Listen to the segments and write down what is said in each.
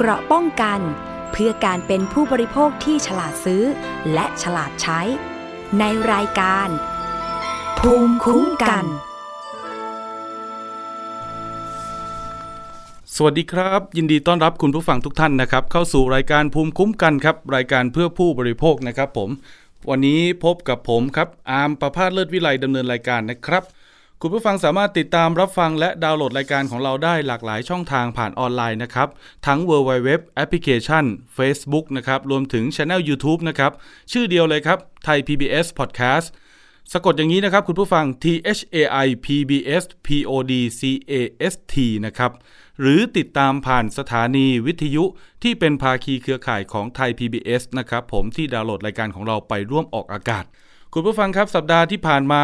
เกราะป้องกัน เพื่อการเป็นผู้บริโภคที่ฉลาดซื้อ และฉลาดใช้ ในรายการ ภูมิคุ้มกัน สวัสดีครับ ยินดีต้อนรับคุณผู้ฟังทุกท่านนะครับ เข้าสู่รายการภูมิคุ้มกันครับ รายการเพื่อผู้บริโภคนะครับผม วันนี้พบกับผมครับอาร์มประพาสเลิศวิไลดำเนินรายการนะครับ คุณผู้ฟังสามารถติดตามรับฟังและดาวน์โหลดรายการของเราได้หลากหลายช่องทางผ่านออนไลน์นะครับ ทั้ง w w w แอปพลิเคชัน Facebook นะครับ รวมถึงช anel YouTube นะครับ ชื่อเดียวเลยครับ ไทย PBS Podcast สะกดอย่างนี้นะครับคุณผู้ฟัง T H A I P B S P O D C A S T นะครับ หรือติดตามผ่านสถานีวิทยุที่เป็นภาคีเครือข่ายของไทย PBS นะครับ ผมที่ดาวน์โหลดรายการของเราไปร่วมออกอากาศ คุณผู้ฟังครับสัปดาห์ที่ผ่านมา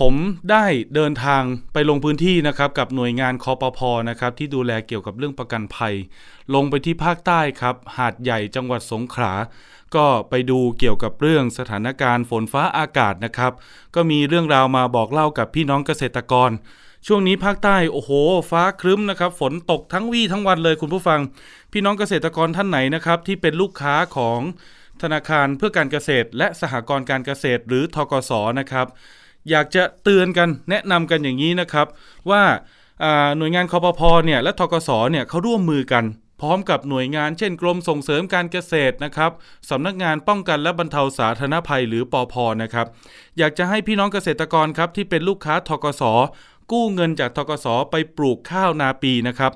ผมได้เดินทางไปลงพื้นที่นะครับกับหน่วยงานคอปพนะครับที่ดูแลเกี่ยวกับเรื่องประกันภัย ลงไปที่ภาคใต้ครับ หาดใหญ่จังหวัดสงขลาก็ไปดูเกี่ยวกับเรื่องสถานการณ์ฝนฟ้าอากาศนะครับ ก็มีเรื่องราวมาบอกเล่ากับพี่น้องเกษตรกร ช่วงนี้ภาคใต้โอ้โห ฟ้าครึ้มนะครับ ฝนตกทั้งวี่ทั้งวันเลยคุณผู้ฟัง พี่น้องเกษตรกรท่านไหนนะครับที่เป็นลูกค้าของธนาคารเพื่อการเกษตร และสหกรณ์การเกษตรหรือทกสนะครับ อยากจะเตือนกันแนะนำกันอย่างนี้นะครับ ว่าหน่วยงานคอปพเนี่ยและทกสเนี่ยเขาร่วมมือกัน พร้อมกับหน่วยงานเช่นกรมส่งเสริมการเกษตรนะครับสำนักงานป้องกันและบรรเทาสาธารณภัยหรือปอพนะครับ อยากจะให้พี่น้องเกษตรกรครับที่เป็นลูกค้าทกสกู้เงินจากทกสไปปลูกข้าวนาปีนะครับ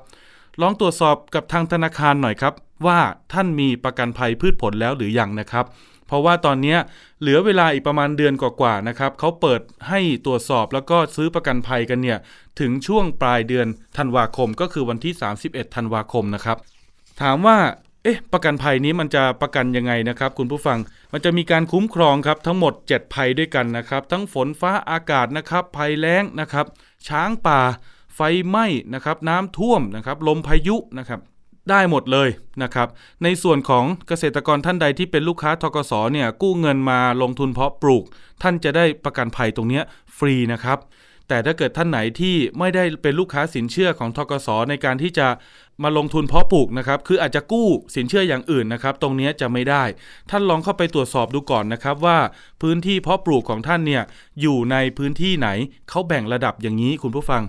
ลองตรวจสอบกับทางธนาคารหน่อยครับ ว่าท่านมีประกันภัยพืชผลแล้วหรือยังนะครับ เพราะว่าตอนนี้เหลือเวลาอีกประมาณเดือนกว่าๆนะครับเขาเปิดให้ตรวจสอบแล้วก็ซื้อประกันภัยกันเนี่ยถึงช่วงปลายเดือนธันวาคมก็คือวันที่ 31ธันวาคมนะครับถามว่าเอ๊ะประกันภัยนี้มันจะประกันยังไงนะครับ คุณผู้ฟังมันจะมีการคุ้มครองครับทั้งหมด 7 ภัยด้วยกันนะครับ ทั้งฝนฟ้าอากาศนะครับภัยแล้งนะครับ ช้างป่า ไฟไหม้นะครับ น้ำท่วมนะครับ ลมพายุนะครับ ได้หมดเลยนะครับในส่วนของเกษตรกรท่านใดที่เป็นลูกค้าทกสเนี่ยกู้เงินมาลงทุนเพาะปลูก ท่านจะได้ประกันภัยตรงเนี้ยฟรีนะครับแต่ถ้าเกิดท่านไหนที่ไม่ได้เป็นลูกค้าสินเชื่อของทกสในการที่จะมาลงทุนเพาะปลูกนะครับคืออาจจะกู้สินเชื่ออย่างอื่นนะครับ ตรงเนี้ยจะไม่ได้ ท่านลองเข้าไปตรวจสอบดูก่อนนะครับว่าพื้นที่เพาะปลูกของท่านเนี่ยอยู่ในพื้นที่ไหนเขาแบ่งระดับอย่างนี้คุณผู้ฟัง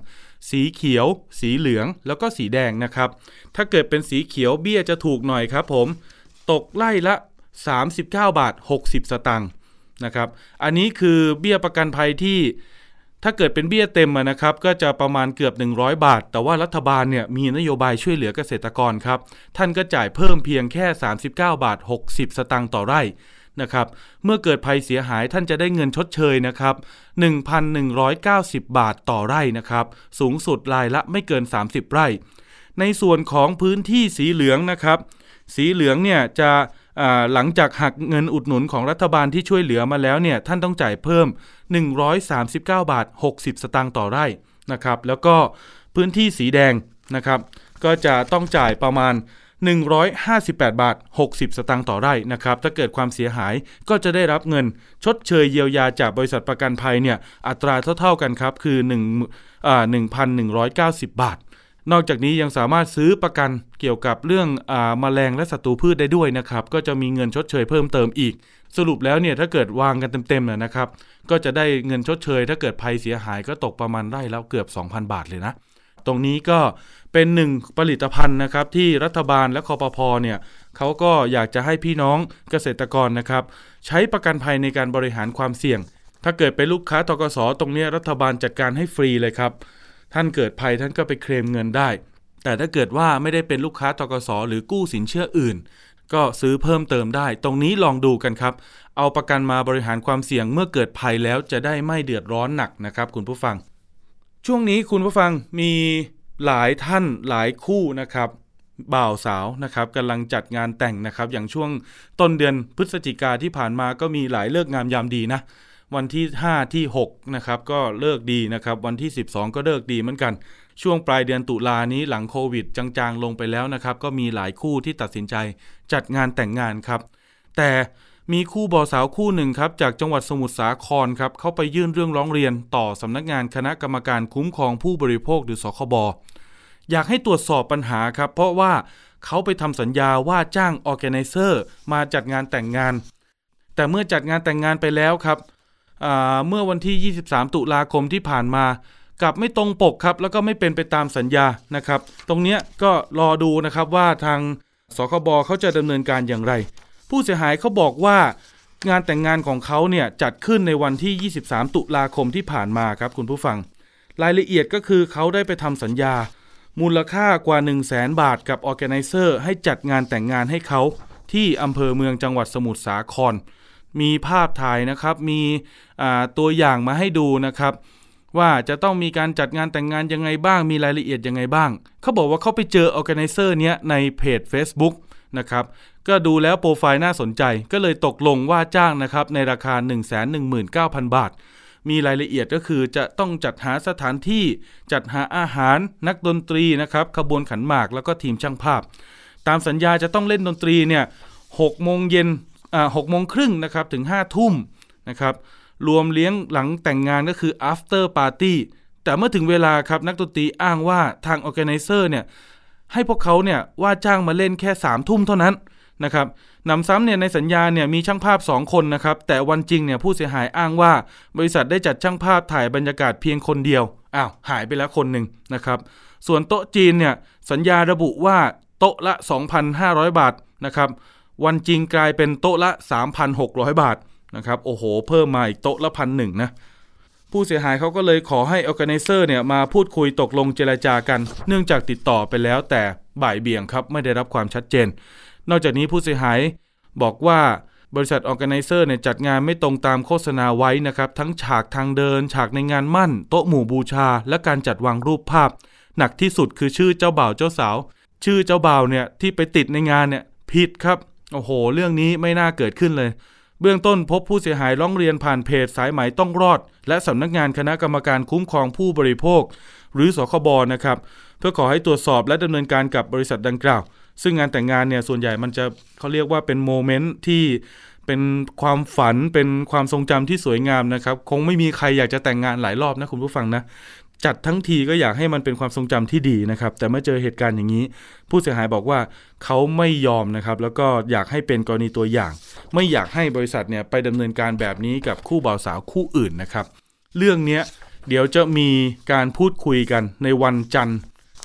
สีเขียว สีเหลือง แล้วก็สีแดงนะครับ ถ้าเกิดเป็นสีเขียวเบี้ยจะถูกหน่อยครับผม ตกไล่ละ 39 บาท 60 สตางค์นะครับ อันนี้คือเบี้ยประกันภัยที่ถ้าเกิดเป็นเบี้ยเต็มนะครับ ก็จะประมาณเกือบ 100 บาท แต่ว่ารัฐบาลเนี่ยมีนโยบายช่วยเหลือเกษตรกรครับ ท่านก็จ่ายเพิ่มเพียงแค่ 39 บาท 60 สตางค์ต่อไร่ นะครับ เมื่อเกิดภัยเสียหายท่านจะได้เงินชดเชยนะครับ 1,190 บาทต่อไร่นะครับ สูงสุดรายละไม่เกิน 30 ไร่ ในส่วนของพื้นที่สีเหลืองนะครับ สีเหลืองเนี่ยจะหลังจากหักเงินอุดหนุนของรัฐบาลที่ช่วยเหลือมาแล้วเนี่ยท่านต้องจ่ายเพิ่ม 139 บาท 60 สตางค์ต่อไร่นะครับ แล้วก็พื้นที่สีแดงนะครับ ก็จะต้องจ่ายประมาณ 158 บาท 60 สตางค์ต่อไร่นะครับ ถ้าเกิดความเสียหายก็จะได้รับเงินชดเชยเยียวยาจากบริษัทประกันภัยเนี่ยอัตราเท่าๆกันครับ คือ1อ่า1,190 บาท นอกจากนี้ยังสามารถซื้อประกันเกี่ยวกับเรื่องอาแมลงและศัตรูพืชได้ด้วยนะครับ ก็จะมีเงินชดเชยเพิ่มเติมอีก สรุปแล้วเนี่ยถ้าเกิดวางกันเต็มๆนนะครับ ก็จะได้เงินชดเชย ถ้าเกิดภัยเสียหายก็ตกประมาณไร่แล้วเกือบ 2,000 บาทเลยนะ ตรงนี้ก็ เป็นหนึ่งผลิตภัณฑ์นะครับที่รัฐบาลและคอปพเนี่ยเขาก็อยากจะให้พี่น้องเกษตรกรนะครับ ใช้ประกันภัยในการบริหารความเสี่ยง ถ้าเกิดเป็นลูกค้าทกสตรงเนี้ยรัฐบาลจัดการให้ฟรีเลยครับ ท่านเกิดภัยท่านก็ไปเคลมเงินได้ แต่ถ้าเกิดว่าไม่ได้เป็นลูกค้าทกสหรือกู้สินเชื่ออื่น ก็ซื้อเพิ่มเติมได้ ตรงนี้ลองดูกันครับ เอาประกันมาบริหารความเสี่ยงเมื่อเกิดภัยแล้วจะได้ไม่เดือดร้อนหนักนะครับ คุณผู้ฟัง ช่วงนี้คุณผู้ฟังมี หลายท่านหลายคู่นะครับบ่าวสาวนะครับกำลังจัดงานแต่งนะครับ อย่างช่วงต้นเดือนพฤศจิกาที่ผ่านมาก็มีหลายเลิกงามยามดีนะ วันที่ 5 ที่6นะครับก็เลิกดีนะครับ วันที่ 12 ก็เลิกดีเหมือนกัน ช่วงปลายเดือนตุลานี้หลังโควิดจางๆ ลงไปแล้วนะครับ ก็มีหลายคู่ที่ตัดสินใจจัดงานแต่งงานครับ แต่ มีคู่บ่าวสาวคู่หนึ่งครับจากจังหวัดสมุทรสาครครับเข้าไปยื่นเรื่องร้องเรียนต่อสำนักงานคณะกรรมการคุ้มครองผู้บริโภคหรือสคบอยากให้ตรวจสอบปัญหาครับ เพราะว่าเขาไปทำสัญญาว่าจ้างออแกไนเซอร์มาจัดงานแต่งงาน แต่เมื่อจัดงานแต่งงานไปแล้วครับเมื่อวันที่ 23 ตุลาคมที่ผ่านมากลับไม่ตรงปกครับ แล้วก็ไม่เป็นไปตามสัญญานะครับ ตรงนี้ก็รอดูนะครับว่าทางสคบเขาจะดำเนินการอย่างไร ผู้เสียหายเขาบอกว่างานแต่งงานของเขาเนี่ยจัดขึ้นในวันที่ 23 ตุลาคมที่ผ่านมาครับคุณผู้ฟัง รายละเอียดก็คือเขาได้ไปทำสัญญา มูลค่ากว่า 1 0 0 0 0แบาทกับออแกไนเซอร์ให้จัดงานแต่งงานให้เขาที่อำเภอเมืองจังหวัดสมุทรสาคร มีภาพถ่ายนะครับ มีตัวอย่างมาให้ดูนะครับ ว่าจะต้องมีการจัดงานแต่งงานยังไงบ้าง มีรายละเอียดยังไงบ้าง เขาบอกว่าเขาไปเจอออแกไนเซอร์เนี้ยในเพจ Facebook นะครับก็ดูแล้วโปรไฟล์น่าสนใจก็เลยตกลงว่าจ้างนะครับในราคา 119,000 บาท มีรายละเอียดก็คือจะต้องจัดหาสถานที่จัดหาอาหารนักดนตรีนะครับขบวนขันหมากแล้วก็ทีมช่างภาพ ตามสัญญาจะต้องเล่นดนตรีเนี่ยหกโมงเย็นอ่าหกโมงครึ่งนะครับถึง5้าทุ่มนะครับรวมเลี้ยงหลังแต่งงานก็คือ after party แต่เมื่อถึงเวลาครับนักดนตรีอ้างว่าทาง organizer เนี่ย ให้พวกเขาเนี่ยว่าจ้างมาเล่นแค่3ามทุ่มเท่านั้นนะครับนำซ้ำเนี่ยในสัญญาเนี่ยมีช่างภาพ 2 คนนะครับ แต่วันจริงเนี่ยผู้เสียหายอ้างว่า บริษัทได้จัดช่างภาพถ่ายบรรยากาศเพียงคนเดียว อ้าวหายไปแล้วคนหนึ่งนะครับ ส่วนโต๊ะจีนเนี่ยสัญญาระบุว่าโต๊ะละ 2,500 บาทนะครับวันจริงกลายเป็นโต๊ะละ 3,600 บาทนะครับโอ้โห เพิ่มมาอีกโต๊ะละพันหนึ่งนะ ผู้เสียหายเขาก็เลยขอให้ organizer เนี่ยมาพูดคุยตกลงเจรจากัน เนื่องจากติดต่อไปแล้วแต่บ่ายเบี่ยงครับไม่ได้รับความชัดเจน นอกจากนี้ผู้เสียหายบอกว่าบริษัทออแกไนเซอร์เนี่ยจัดงานไม่ตรงตามโฆษณาไว้นะครับทั้งฉากทางเดิน ฉากในงานมั่น โต๊ะหมู่บูชา และการจัดวางรูปภาพ หนักที่สุดคือชื่อเจ้าบ่าวเจ้าสาว ชื่อเจ้าบ่าวเนี่ยที่ไปติดในงานเนี่ยผิดครับโอ้โห เรื่องนี้ไม่น่าเกิดขึ้นเลย เบื้องต้นพบผู้เสียหายร้องเรียนผ่านเพจสายไหมต้องรอด และสำนักงานคณะกรรมการคุ้มครองผู้บริโภค หรือสคบนะครับ เพื่อขอให้ตรวจสอบและดำเนินการกับบริษัทดังกล่าว ซึ่งงานแต่งงานเนี่ยส่วนใหญ่มันจะเขาเรียกว่าเป็นโมเมนต์ที่เป็นความฝันเป็นความทรงจำที่สวยงามนะครับ คงไม่มีใครอยากจะแต่งงานหลายรอบนะคุณผู้ฟังนะ จัดทั้งทีก็อยากให้มันเป็นความทรงจำที่ดีนะครับ แต่เมื่อเจอเหตุการณ์อย่างนี้ ผู้เสียหายบอกว่าเขาไม่ยอมนะครับ แล้วก็อยากให้เป็นกรณีตัวอย่าง ไม่อยากให้บริษัทเนี่ยไปดำเนินการแบบนี้กับคู่บ่าวสาวคู่อื่นนะครับ เรื่องนี้เดี๋ยวจะมีการพูดคุยกันในวันจันทร์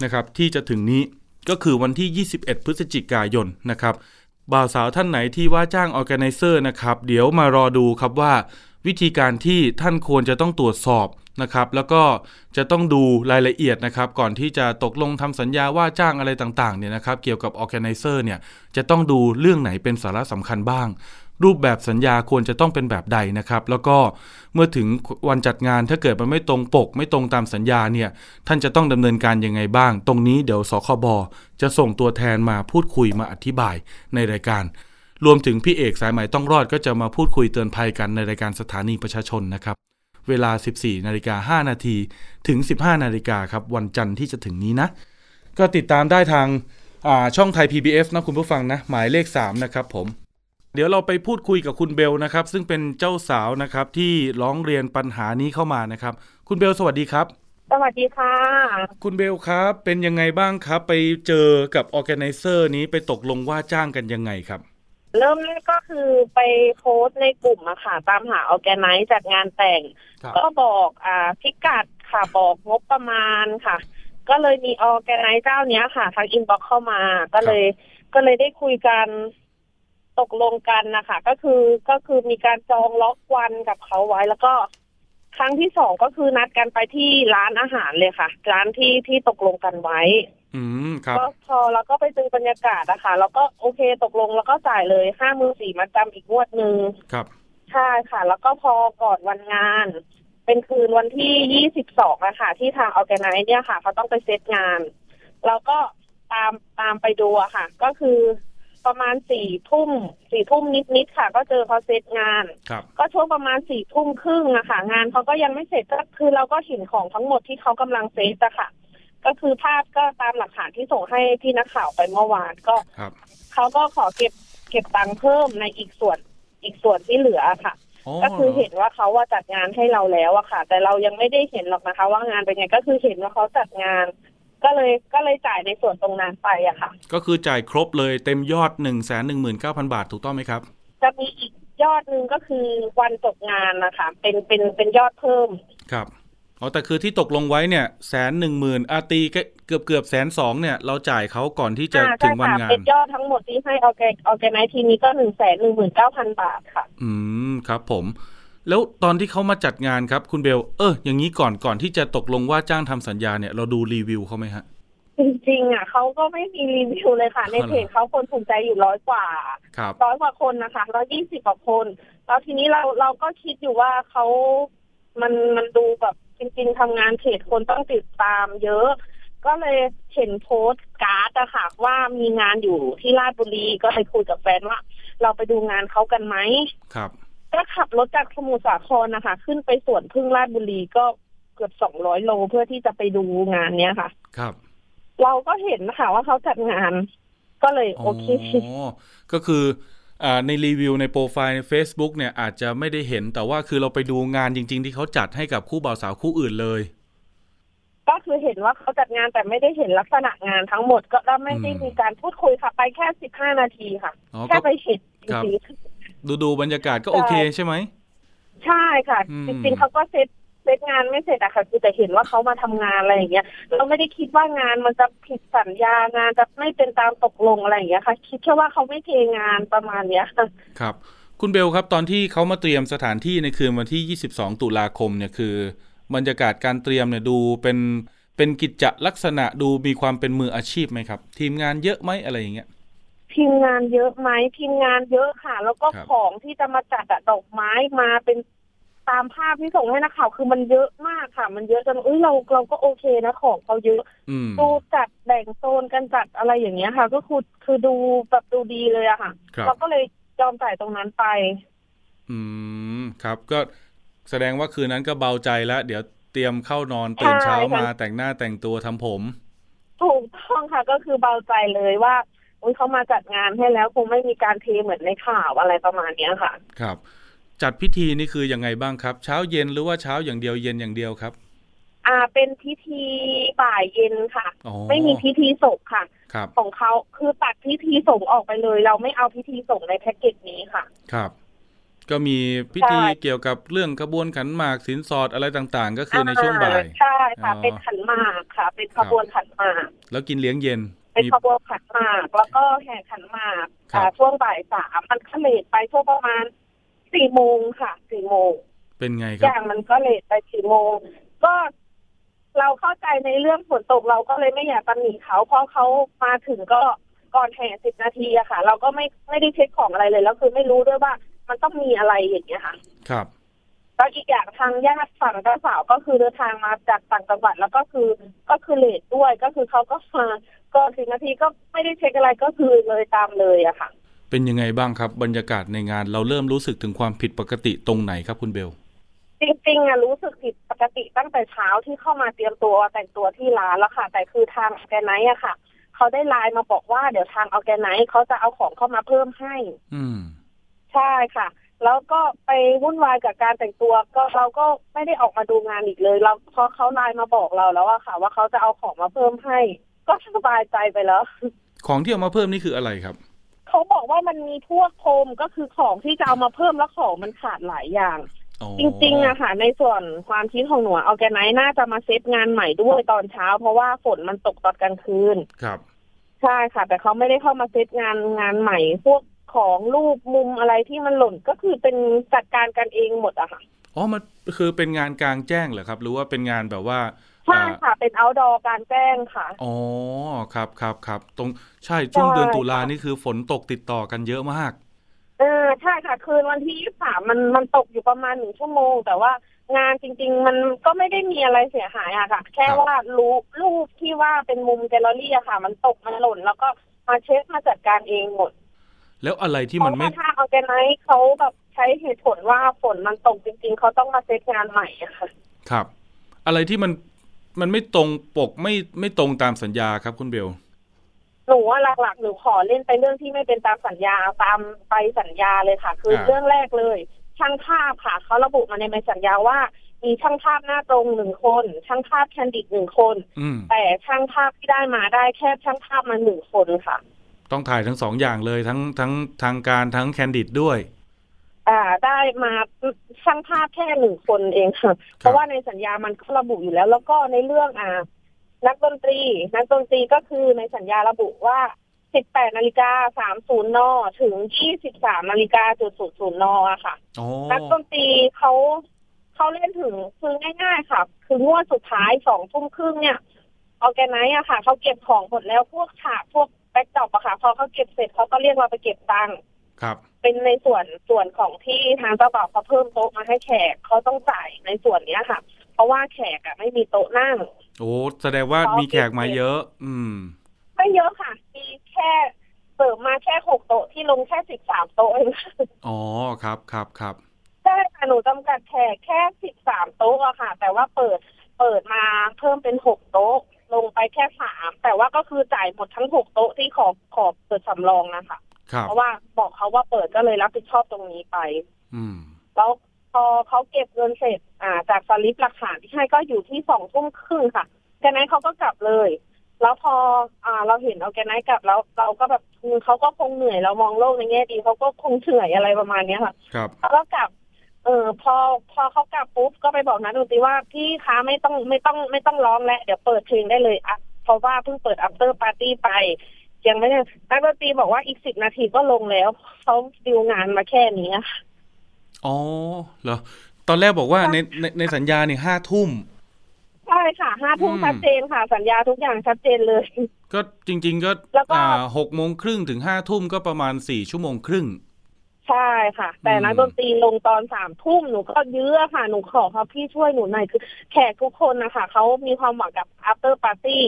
นะครับที่จะถึงนี้ก็คือวันที่ 21 พฤศจิกายนนะครับบ่าวสาวท่านไหนที่ว่าจ้าง organizer นะครับ เดี๋ยวมารอดูครับว่า วิธีการที่ท่านควรจะต้องตรวจสอบ นะครับ แล้วก็จะต้องดูรายละเอียดนะครับ ก่อนที่จะตกลงทำสัญญาว่าจ้างอะไรต่างๆเนี่ยนะครับ เกี่ยวกับ organizer เนี่ยจะต้องดูเรื่องไหนเป็นสาระสำคัญบ้าง รูปแบบสัญญาควรจะต้องเป็นแบบใดนะครับ แล้วก็เมื่อถึงวันจัดงานถ้าเกิดมันไม่ตรงปก ไม่ตรงตามสัญญาเนี่ยท่านจะต้องดำเนินการยังไงบ้าง ตรงนี้เดี๋ยวสคบจะส่งตัวแทนมาพูดคุยมาอธิบายในรายการรวมถึงพี่เอกสายใหม่ต้องรอดก็จะมาพูดคุยเตือนภัยกันในรายการสถานีประชาชนนะครับ เวลา 14นาฬิกา5นาทีถึง 15นาฬิกาครับวันจันทร์ที่จะถึงนี้นะ ก็ติดตามได้ทางช่องไทย PBS นะคุณผู้ฟังนะ หมายเลข 3 นะครับผม เดี๋ยวเราไปพูดคุยกับคุณเบลนะครับ ซึ่งเป็นเจ้าสาวนะครับที่ร้องเรียนปัญหานี้เข้ามานะครับ คุณเบลสวัสดีครับ สวัสดีค่ะ คุณเบลครับ เป็นยังไงบ้างครับ ไปเจอกับออแกไนเซอร์นี้ไปตกลงว่าจ้างกันยังไงครับ เริ่มแรกก็คือไปโพสในกลุ่มอะค่ะ ตามหาออแกไนซ์จัดงานแต่ง ก็บอกอ่าพิกัดค่ะบอกงบประมาณค่ะ ก็เลยมี organize เจ้าเนี้ยค่ะ ทาง inbox เข้ามาก็เลยก็เลยได้คุยกันตกลงกันนะคะก็คือก็คือมีการจองล็อกวันกับเขาไว้แล้วก็ ครั้งที่สองก็คือนัดกันไปที่ร้านอาหารเลยค่ะ ร้านที่ที่ตกลงกันไว้ อืมครับก็พอแล้วก็ไปดูบรรยากาศนะคะแล้วก็โอเคตกลงแล้วก็จ่ายเลยห้าหมื่นสี่มัดจำอีกงวดหนึ่งครับใช่ค่ะ แล้วก็พอก่อนวันงาน เป็นคืนวันที่ยี่สิบสองอะค่ะ ที่ทางออแกไนซ์เนี่ยค่ะเขาต้องไปเซตงานแล้วก็ตามตามไปดูอะค่ะ ก็คือประมาณสี่ทุ่มสี่ทุ่มนิดๆค่ะ ก็เจอเขาเซตงาน ก็ช่วงประมาณสี่ทุ่มครึ่งอะค่ะ งานเขาก็ยังไม่เสร็จก็คือเราก็เห็นของทั้งหมดที่เขากำลังเซตอะค่ะ ก็คือภาพก็ตามหลักฐานที่ส่งให้พี่นักข่าวไปเมื่อวานก็เขาก็ขอเก็บเก็บตังค์เพิ่มในอีกส่วนอีกส่วนที่เหลือค่ะ ก็คือเห็นว่าเขาว่าจัดงานให้เราแล้วอะค่ะ แต่เรายังไม่ได้เห็นหรอกนะคะ ว่างานเป็นไงก็คือเห็นว่าเขาจัดงาน ก็เลยก็เลยจ่ายในส่วนตรงนั้นไปอะค่ะ ก็คือจ่ายครบเลยเต็มยอด1นึ่งแสนหนึ่งหมื่นเก้าพันบาทถูกต้องไหมครับ จะมีอีกยอดหนึ่งก็คือวันจบงานนะคะ เป็นเป็นเป็นยอดเพิ่มครับ อ๋อแต่คือที่ตกลงไว้เนี่ยแสนหนึ่งหมื่นอาตีเกือบเกือบแสนสองเนี่ยเราจ่ายเขาก่อนที่จะอ่าถึใช่งวันค่ะงานเป็นยอดทั้งหมดที่ให้ออแกออแกไนทีนี้ก็หนึ่งแสนหนึ่งหมื่นเก้าพันบาทค่ะ อืมครับผม แล้วตอนที่เขามาจัดงานครับคุณเบล เอออย่างนี้ก่อนก่อนที่จะตกลงว่าจ้างทำสัญญาเนี่ยเราดูรีวิวเขาไหมฮะจริงๆอะเขาก็ไม่มีรีวิวเลยค่ะ ในเพจเขาคนถูกใจอยู่ร้อยกว่าครับร้อยกว่าคนนะคะร้อยยี่สิบกว่าคน แล้วทีนี้เราเราก็คิดอยู่ว่าเขามันมันดูแบบ จริง ๆทำงานเพจคนต้องติดตามเยอะ ก็เลยเห็นโพสต์การ์ดอะค่ะว่ามีงานอยู่ที่ราชบุรีก็เลยคุยกับแฟนว่า เราไปดูงานเขากันไหมครับก็ขับรถจากสมุทรสาครนะคะ ขึ้นไปสวนพึ่งราชบุรีก็เกือบสองร้อยโลเพื่อที่จะไปดูงานเนี้ยค่ะ ครับ เราก็เห็นนะคะว่าเขาจัดงาน ก็เลยโอเคอ๋อก็คืออ่า ในรีวิวในโปรไฟล์ใน Facebook เนี่ยอาจจะไม่ได้เห็นแต่ว่าคือเราไปดูงานจริง ๆ ที่เขาจัดให้กับคู่บ่าวสาวคู่อื่นเลย ก็คือเห็นว่าเขาจัดงานแต่ไม่ได้เห็นลักษณะงานทั้งหมดก็แล้วไม่ได้อืมมีการพูดคุยค่ะ ไปแค่สิบห้านาทีค่ะอ๋อแค่ก็ไปเห็นจครับริงดูดูบรรยากาศก็โอเคใช่ไหมๆใช่ค่ะอืมจริงๆเขาก็เซต เซตงานไม่เสร็จอะค่ะคือแต่เห็นว่าเขามาทำงานอะไรอย่างเงี้ยเราไม่ได้คิดว่างานมันจะผิดสัญญางานจะไม่เป็นตามตกลงอะไรอย่างเงี้ยค่ะ คิดแค่ว่าเขาไม่เทงานประมาณเนี้ยค่ะครับ คุณเบลครับตอนที่เขามาเตรียมสถานที่ในคืนวันที่ 22 ตุลาคมเนี่ยคือบรรยากาศการเตรียมเนี่ยดูเป็นเป็นกิจจลักษณะดูมีความเป็นมืออาชีพไหมครับ ทีมงานเยอะไหมอะไรอย่างเงี้ยทีมงานเยอะไหมทีมงานเยอะค่ะ แล้วก็ครับของที่จะมาจัดอะดอกไม้มาเป็น ตามภาพที่ส่งให้นักข่าวคือมันเยอะมากค่ะ มันเยอะจนเอ้ยเราเราก็โอเคนะของเขาเยอะอืมดูจัดแบ่งโซนกันจัดอะไรอย่างเงี้ยค่ะ ก็คือคือดูแบบดูดีเลยอะค่ะครับเราก็เลยยอมจ่ายตรงนั้นไป อืมครับ ก็แสดงว่าคืนนั้นก็เบาใจแล้ว เดี๋ยวเตรียมเข้านอนตื่นเช้าใช่ค่ะมาแต่งหน้าแต่งตัวทำผม ถูกต้องค่ะก็คือเบาใจเลยว่าอุ้ยเขามาจัดงานให้แล้วคงไม่มีการเทเหมือนในข่าวอะไรประมาณเนี้ยค่ะ ครับ จัดพิธีนี่คือยังไงบ้างครับ เช้าเย็นหรือว่าเช้าอย่างเดียวเย็นอย่างเดียวครับ อ่าเป็นพิธีบ่ายเย็นค่ะอ๋อไม่มีพิธีศพค่ะครับของเขาคือตัดพิธีสงฆ์ออกไปเลย เราไม่เอาพิธีสงฆ์ในแพ็กเกจนี้ค่ะ ครับ ก็มีพิธีใช่เกี่ยวกับเรื่องกระบวนขันหมากสินสอดอะไรต่างๆ ก็คือในช่วงบ่ายอ่ใช่ค่ะอ๋อเป็นขันหมากค่ะ เป็นขบวนขันหมากแล้วกินเลี้ยงเย็นเป็นมีขบวนขันหมาก แล้วก็แห่ขันหมากครับอ่าช่วงบ่ายสามมันก็เลทไปช่วงประมาณ สี่โมงค่ะสี่โมงเป็นไงคอรับย่างมันก็เลทไปสี่โมงก็เราเข้าใจในเรื่องฝนตกเราก็เลยไม่อยากตำหนิเขาเพราะเขามาถึงก็ก่อนแห่สิบนาทีอะค่ะ เราก็ไม่ไม่ได้เช็คของอะไรเลยแล้วคือไม่รู้ด้วยว่ามันต้องมีอะไรอย่างเงี้ยค่ะ ครับแล้วอีกอย่างทางญาติฝั่งเจ้าสาวก็คือเดินทางมาจากต่างจังหวัดแล้วก็คือก็คือเลทด้วยก็คือเขาก็มาก็สิบนาทีก็ไม่ได้เช็คอะไรก็คือเลยตามเลยอะค่ะ เป็นยังไงบ้างครับ บรรยากาศในงาน เราเริ่มรู้สึกถึงความผิดปกติตรงไหนครับคุณเบล จริงๆอะรู้สึกผิดปกติตั้งแต่เช้าที่เข้ามาเตรียมตัวแต่งตัวที่ร้านแล้วค่ะ แต่คือทาง organize อะค่ะ เขาได้ไลน์มาบอกว่าเดี๋ยวทาง organize เขาจะเอาของเข้ามาเพิ่มให้ อืม ใช่ค่ะ แล้วก็ไปวุ่นวายกับการแต่งตัวก็เราก็ไม่ได้ออกมาดูงานอีกเลย เราพอเขาไลน์มาบอกเราแล้วอะค่ะ ว่าเขาจะเอาของมาเพิ่มให้ ก็สบายใจไปแล้ว ของที่เอามาเพิ่มนี่คืออะไรครับ เขาบอกว่ามันมีพวกโคมก็คือของที่จะเอามาเพิ่มแล้วของมันขาดหลายอย่างอ๋อจริงๆอะค่ะ ในส่วนความคิดของหนูออแกไนซ์น่าจะมาเซตงานใหม่ด้วยตอนเช้า เพราะว่าฝนมันตกตอนกลางคืนครับ ใช่ค่ะ แต่เขาไม่ได้เข้ามาเซตงานงานใหม่ พวกของรูปมุมอะไรที่มันหล่นก็คือเป็นจัดการกันเองหมดอะค่ะอ๋อมันคือเป็นงานกลางแจ้งเหรอครับ หรือว่าเป็นงานแบบว่า ใช่อ่าค่ะ เป็น outdoor การแจ้งค่ะ อ๋อ ครับครับครับตรงใช่ช่วงใช่เดือนตุลาค่ะนี่คือฝนตกติดต่อกันเยอะมาก เออใช่ค่ะ คืนวันที่ยี่สามมันมันตกอยู่ประมาณหนึ่งชั่วโมง แต่ว่างานจริง ๆ มันก็ไม่ได้มีอะไรเสียหายอะค่ะ แค่ครับว่ารูปรูปที่ว่าเป็นมุมแกลเลอรี่อะค่ะ มันตกมันหล่น แล้วก็มาเช็คมาจัดการเองหมด แล้วอะไรที่เพมันราะไม่ว่าถ้าเอาแกไนท์เขาแบบใช้เหตุผลว่าฝนมันตกจริง ๆเขาต้องมาเซตงานใหม่อะค่ะ ครับ อะไรที่มัน มันไม่ตรงปกไม่ไม่ตรงตามสัญญาครับคุณเบลหนูว่าหลักๆหนูขอเล่นไปเรื่องที่ไม่เป็นตามสัญญาตามไปสัญญาเลยค่ะ คืออ่าเรื่องแรกเลย ช่างภาพค่ะเขาระบุมาในใบสัญญาว่า มีช่างภาพหน้าตรงหนึ่งคน ช่างภาพแคนดิดหนึ่งคนอืมแต่ช่างภาพที่ได้มาได้แค่ช่างภาพมาหนึ่งคนค่ะ ต้องถ่ายทั้งสองอย่างเลยทั้งทั้งทางการทั้งแคนดิดด้วย อ่าได้มาช่างภาพแค่หนึ่งคนเองค่ะ เพราะว่าในสัญญามันก็ระบุอยู่แล้ว แล้วก็ในเรื่องอ่า นักดนตรี นักดนตรีก็คือในสัญญาระบุว่า 18นาฬิกา30นถึง 23นาฬิกาจุด00นอะค่ะโอ้นักดนตรีเขาเขาเล่นถึงคือง่าย ๆ ค่ะ คืองวดสุดท้ายสองทุ่มครึ่งเนี่ยออแกไนซ์อะค่ะเขาเก็บของหมดแล้วพวกฉากพวก backdrop อะค่ะ พอเขาเก็บเสร็จเขาก็เรียกเราไปเก็บตังค์ ครับ เป็นในส่วนส่วนของที่ทางเจ้าบ่าวเขาเพิ่มโต๊ะมาให้แขกเขาต้องจ่ายในส่วนเนี้ยค่ะ เพราะว่าแขกอะไม่มีโต๊ะนั่ง โอ้แสดงว่ามีแขกมาเยอะ อืม ไม่เยอะค่ะ มีแค่เสิร์ฟมาแค่หกโต๊ะที่ลงแค่สิบสามโต๊ะเองอ๋อครับครับครับใช่ค่ะหนูจำกัดแขกแค่สิบสามโต๊ะอะค่ะ แต่ว่าเปิดเปิดมาเพิ่มเป็นหกโต๊ะ ลงไปแค่สามแต่ว่าก็คือจ่ายหมดทั้งหกโต๊ะที่ขอขอเปิดสำรองนะคะครับ เพราะว่าบอกเขาว่าเปิดก็เลยรับผิดชอบตรงนี้ไป อืม แล้วพอเขาเก็บเงินเสร็จ อ่า จากสลิปหลักฐานที่ให้ก็อยู่ที่สองทุ่มครึ่งค่ะแกไนท์เขาก็กลับเลย แล้วพออ่าเราเห็นเอาแกไนท์กลับแล้วเราก็แบบอืมเขาก็คงเหนื่อยเรามองโลกในแง่ดีเขาก็คงเหนื่อยอะไรประมาณเนี้ยค่ะครับเขาก็กลับเออพอพอเขากลับปุ๊บก็ไปบอกนักดนตรีว่าพี่คะไม่ต้องไม่ต้องไม่ต้องร้องแล้วเดี๋ยวเปิดเพลงได้เลยอะเพราะว่าเพิ่งเปิด after party ไป ยังไม่ได้นักดนตรีบอกว่าอีกสิบนาทีก็ลงแล้วเขาดิวงานมาแค่นี้อะค่ะอ๋อเหรอตอนแรกบอกว่าในในในสัญญาเนี่ยห้าทุ่มใช่ค่ะห้าทุ่มอืมชัดเจนค่ะ สัญญาทุกอย่างชัดเจนเลย ก็จริงๆก็แล้วก็อ่าหกโมงครึ่งถึงห้าทุ่มก็ประมาณสี่ชั่วโมงครึ่ง ใช่ค่ะ แต่อืมนักดนตรีลงตอนสามทุ่มหนูก็ยื้อค่ะหนูขอเขาพี่ช่วยหนูหน่อยคือ แขกทุกคนนะคะเขามีความหวังกับ after party